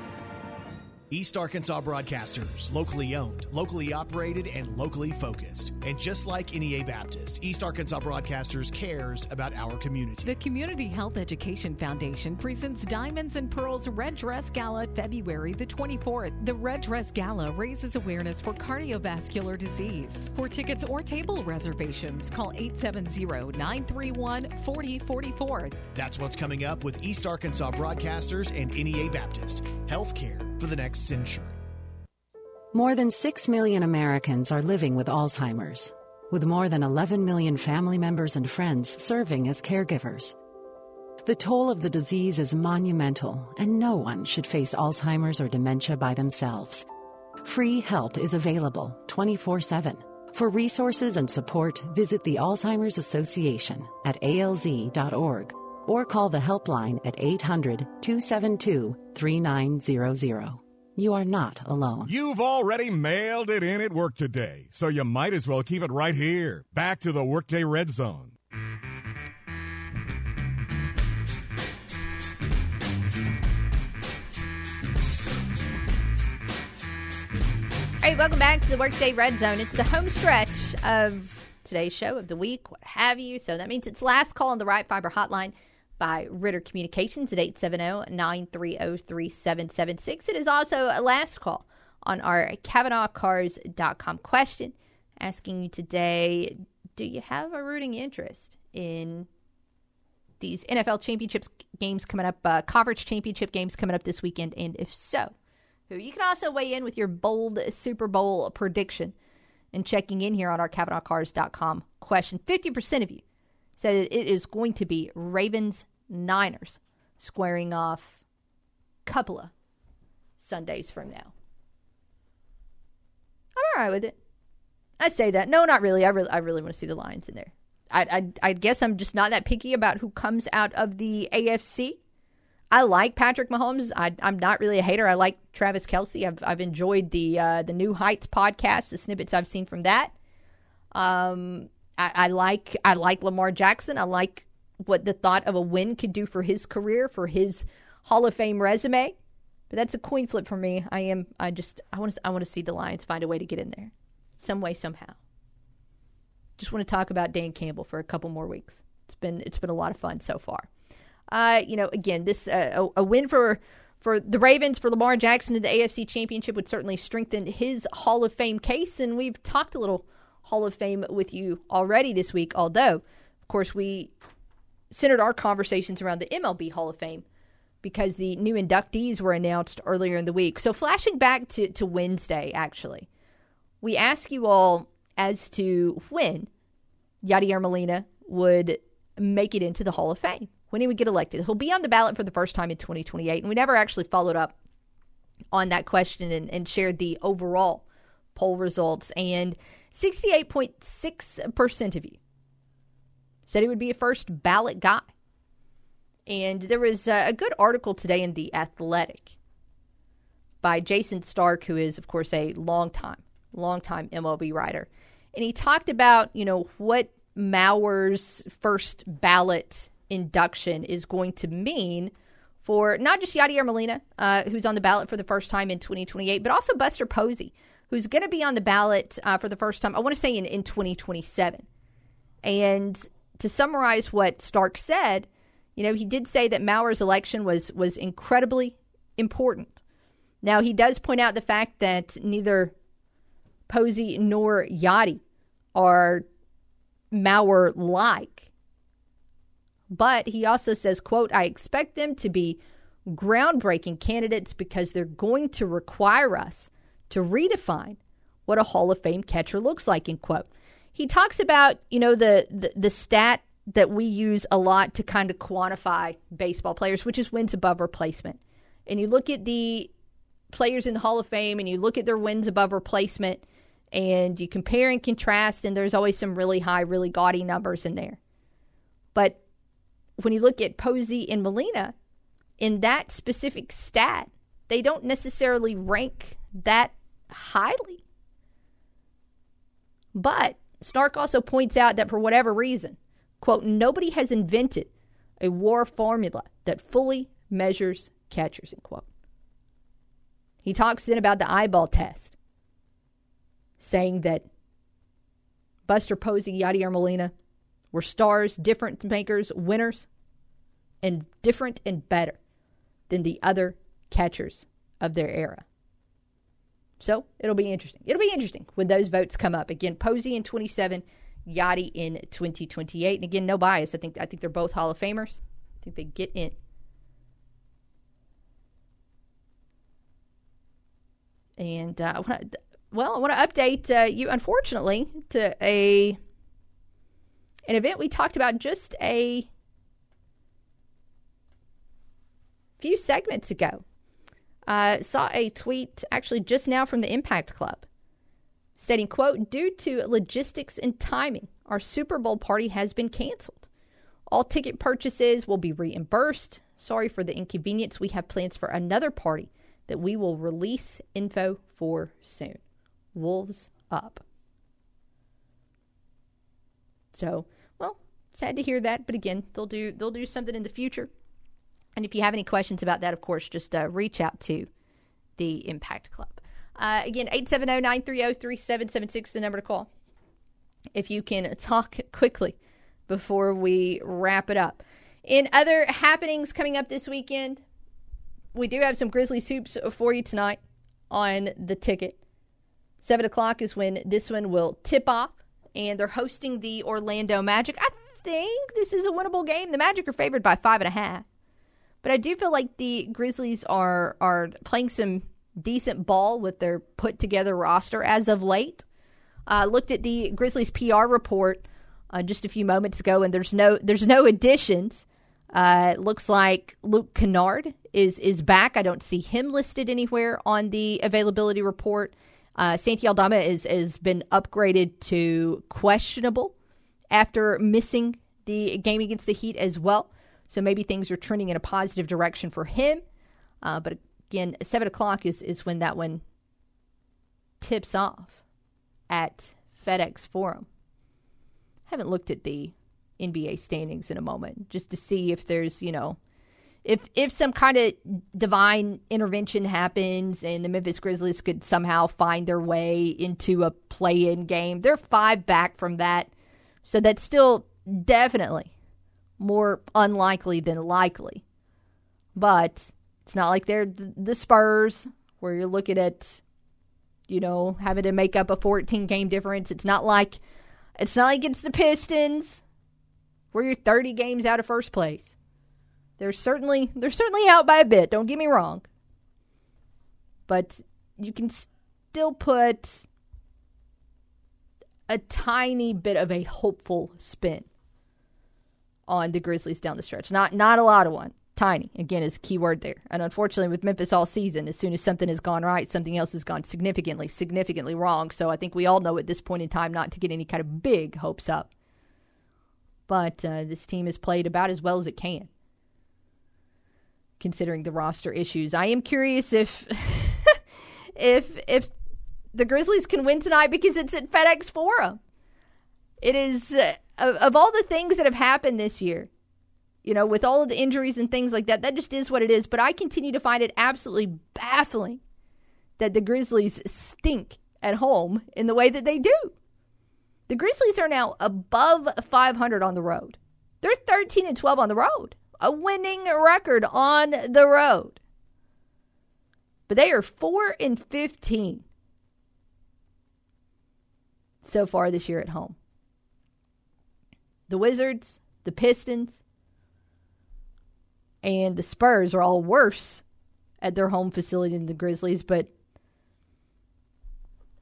East Arkansas Broadcasters, locally owned, locally operated, and locally focused. And just like NEA Baptist, East Arkansas Broadcasters cares about our community. The Community Health Education Foundation presents Diamonds and Pearls Red Dress Gala February the 24th. The Red Dress Gala raises awareness for cardiovascular disease. For tickets or table reservations, call 870-931-4044. That's what's coming up with East Arkansas Broadcasters and NEA Baptist. Healthcare for the next century. More than 6 million Americans are living with Alzheimer's, with more than 11 million family members and friends serving as caregivers. The toll of the disease is monumental, and no one should face Alzheimer's or dementia by themselves. Free help is available 24 7. For resources and support, visit the Alzheimer's Association at alz.org or call the helpline at 800 272 3900. You are not alone. You've already mailed it in at work today, so you might as well keep it right here. Back to the Workday Red Zone. All right, welcome back to the Workday Red Zone. It's the home stretch of today's show of the week, what have you. So that means it's last call on the Right Fiber hotline by Ritter Communications at 870-930-3776. It is also a last call on our CavenaughCars.com question asking you today, do you have a rooting interest in these NFL championships games coming up, uh, conference championship games coming up this weekend? And if so, who? You can also weigh in with your bold Super Bowl prediction and checking in here on our CavenaughCars.com question. 50% of you said it is going to be Ravens Niners squaring off a couple of Sundays from now. I'm all right with it. I say that. No, not really. I really, I really want to see the Lions in there. I, I, I guess I'm just not that picky about who comes out of the AFC. I like Patrick Mahomes. I, am not really a hater. I like Travis Kelce. I've, I've enjoyed the uh, the New Heights podcast, the snippets I've seen from that. Um, I, I like I like Lamar Jackson. I like what the thought of a win could do for his career, for his Hall of Fame resume. But that's a coin flip for me. I am. I just. I want to. I want to see the Lions find a way to get in there, some way, somehow. Just want to talk about Dan Campbell for a couple more weeks. It's been. It's been a lot of fun so far. Uh, you know, again, this uh, a, a win for for the Ravens for Lamar Jackson in the AFC Championship would certainly strengthen his Hall of Fame case. And we've talked a little Hall of Fame with you already this week. Although, of course, we centered our conversations around the MLB Hall of Fame because the new inductees were announced earlier in the week. So, flashing back to, to Wednesday, actually, we asked you all as to when Yadier Molina would make it into the Hall of Fame, when he would get elected. He'll be on the ballot for the first time in 2028. And we never actually followed up on that question and, and shared the overall poll results. And 68.6% of you said he would be a first ballot guy. And there was a good article today in The Athletic by Jayson Stark, who is, of course, a long-time, long-time MLB writer. And he talked about, you know, what Mauer's first ballot induction is going to mean for not just Yadier Molina, uh, who's on the ballot for the first time in 2028, but also Buster Posey, who's going to be on the ballot uh, for the first time, I want to say in, in 2027. And to summarize what Stark said, you know, he did say that Mauer's election was was incredibly important Now, he does point out the fact that neither Posey nor Yadi are Mauer like. But he also says, quote, I expect them to be groundbreaking candidates because they're going to require us to redefine what a Hall of Fame catcher looks like, end quote. He talks about, you know, the, the, the stat that we use a lot to kind of quantify baseball players, which is wins above replacement. And you look at the players in the Hall of Fame and you look at their wins above replacement and you compare and contrast, and there's always some really high, really gaudy numbers in there. But when you look at Posey and Molina, in that specific stat, they don't necessarily rank that highly. But Stark also points out that for whatever reason, quote, nobody has invented a war formula that fully measures catchers, end quote. He talks then about the eyeball test, saying that Buster Posey, Yadier Molina were stars, difference makers, winners, and different and better than the other catchers of their era. So it'll be interesting. It'll be interesting when those votes come up. Again, Posey in 27, Yadi in 2028. And again, no bias. I think I think they're both Hall of Famers. I think they get in. And uh, well, I want to update uh, you, unfortunately, to a an event we talked about just a few segments ago. Uh, saw a tweet actually just now from the Impact Club stating, quote, due to logistics and timing, our Super Bowl party has been canceled. All ticket purchases will be reimbursed. Sorry for the inconvenience. We have plans for another party that we will release info for soon. Wolves up. So, well, sad to hear that, but again, they'll do they'll do something in the future. And if you have any questions about that, of course, just uh, reach out to the Impact Club. Uh, again, 870 930 3776 the number to call. If you can talk quickly before we wrap it up. In other happenings coming up this weekend, we do have some Grizzly Soups for you tonight on the ticket. 7 o'clock is when this one will tip off, and they're hosting the Orlando Magic. I think this is a winnable game. The Magic are favored by five and a half. But I do feel like the Grizzlies are are playing some decent ball with their put together roster as of late. I uh, looked at the Grizzlies PR report uh, just a few moments ago, and there's no there's no additions. Uh, it looks like Luke Kennard is is back. I don't see him listed anywhere on the availability report. Uh, Santi Aldama is has been upgraded to questionable after missing the game against the Heat as well. So maybe things are trending in a positive direction for him. Uh, but again, seven o'clock is is when that one tips off at FedEx Forum. I haven't looked at the NBA standings in a moment just to see if there's you know if if some kind of divine intervention happens and the Memphis Grizzlies could somehow find their way into a play-in game. They're five back from that, so that's still definitely more unlikely than likely. But it's not like they're the Spurs where you're looking at, you know, having to make up a 14 game difference. It's not like it's not like it's the Pistons where you're 30 games out of first place. They're certainly they're certainly out by a bit. Don't get me wrong, but you can still put a tiny bit of a hopeful spin on the Grizzlies down the stretch. Not not a lot of one. Tiny, again, is a key word there. And unfortunately, with Memphis all season, as soon as something has gone right, something else has gone significantly, significantly wrong. So I think we all know at this point in time not to get any kind of big hopes up. But uh, this team has played about as well as it can, considering the roster issues. I am curious if, if if the Grizzlies can win tonight because it's at FedEx Forum. It is. Uh, of, of all the things that have happened this year, you know, with all of the injuries and things like that, that just is what it is. But I continue to find it absolutely baffling that the Grizzlies stink at home in the way that they do. The Grizzlies are now above 500 on the road. They're 13 and 12 on the road, a winning record on the road. But they are 4 and 15 so far this year at home. The Wizards, the Pistons, and the Spurs are all worse at their home facility than the Grizzlies, but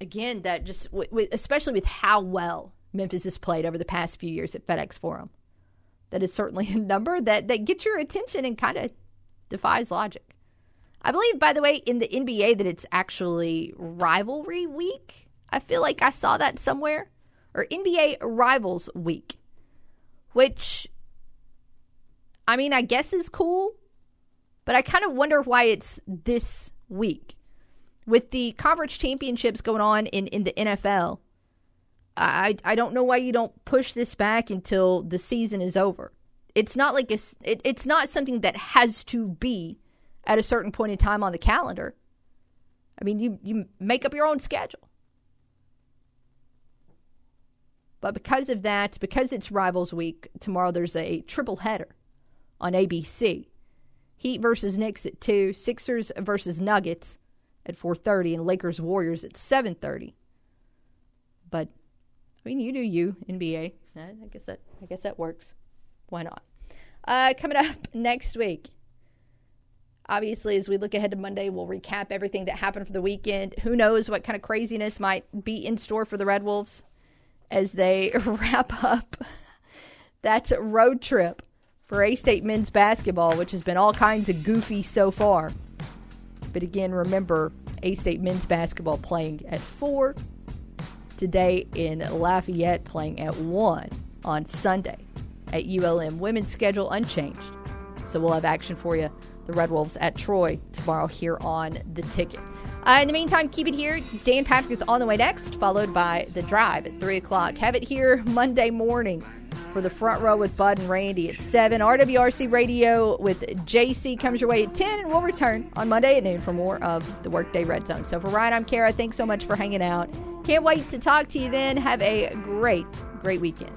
again, that just especially with how well Memphis has played over the past few years at FedEx Forum, that is certainly a number that that gets your attention and kind of defies logic. I believe, by the way, in the NBA that it's actually rivalry week. I feel like I saw that somewhere, or NBA Rivals Week, which I mean, I guess is cool, but I kind of wonder why it's this week with the conference championships going on in, in the NFL, I I don't know why you don't push this back until the season is over. It's not like a, it, it's not something that has to be at a certain point in time on the calendar. I mean, you you make up your own schedule. But because of that, because it's Rivals Week, tomorrow there's a triple header on ABC. Heat versus Knicks at 2, Sixers versus Nuggets at 4:30 and Lakers Warriors at 7:30. But I mean, you do you NBA. I guess that I guess that works. Why not? Uh, coming up next week. Obviously, as we look ahead to Monday, we'll recap everything that happened for the weekend. Who knows what kind of craziness might be in store for the Red Wolves as they wrap up That's a road trip for A State men's basketball, which has been all kinds of goofy so far. But again, remember A State men's basketball playing at 4 today in Lafayette, playing at 1 on Sunday at ULM. Women's schedule unchanged. So we'll have action for you, the Red Wolves at Troy tomorrow here on the ticket. Uh, in the meantime, keep it here. Dan Patrick is on the way next, followed by The Drive at 3 o'clock. Have it here Monday morning for the front row with Bud and Randy at 7. RWRC Radio with JC comes your way at 10, and we'll return on Monday at noon for more of the Workday Red Zone. So for Ryan, I'm Kara. Thanks so much for hanging out. Can't wait to talk to you then. Have a great, great weekend.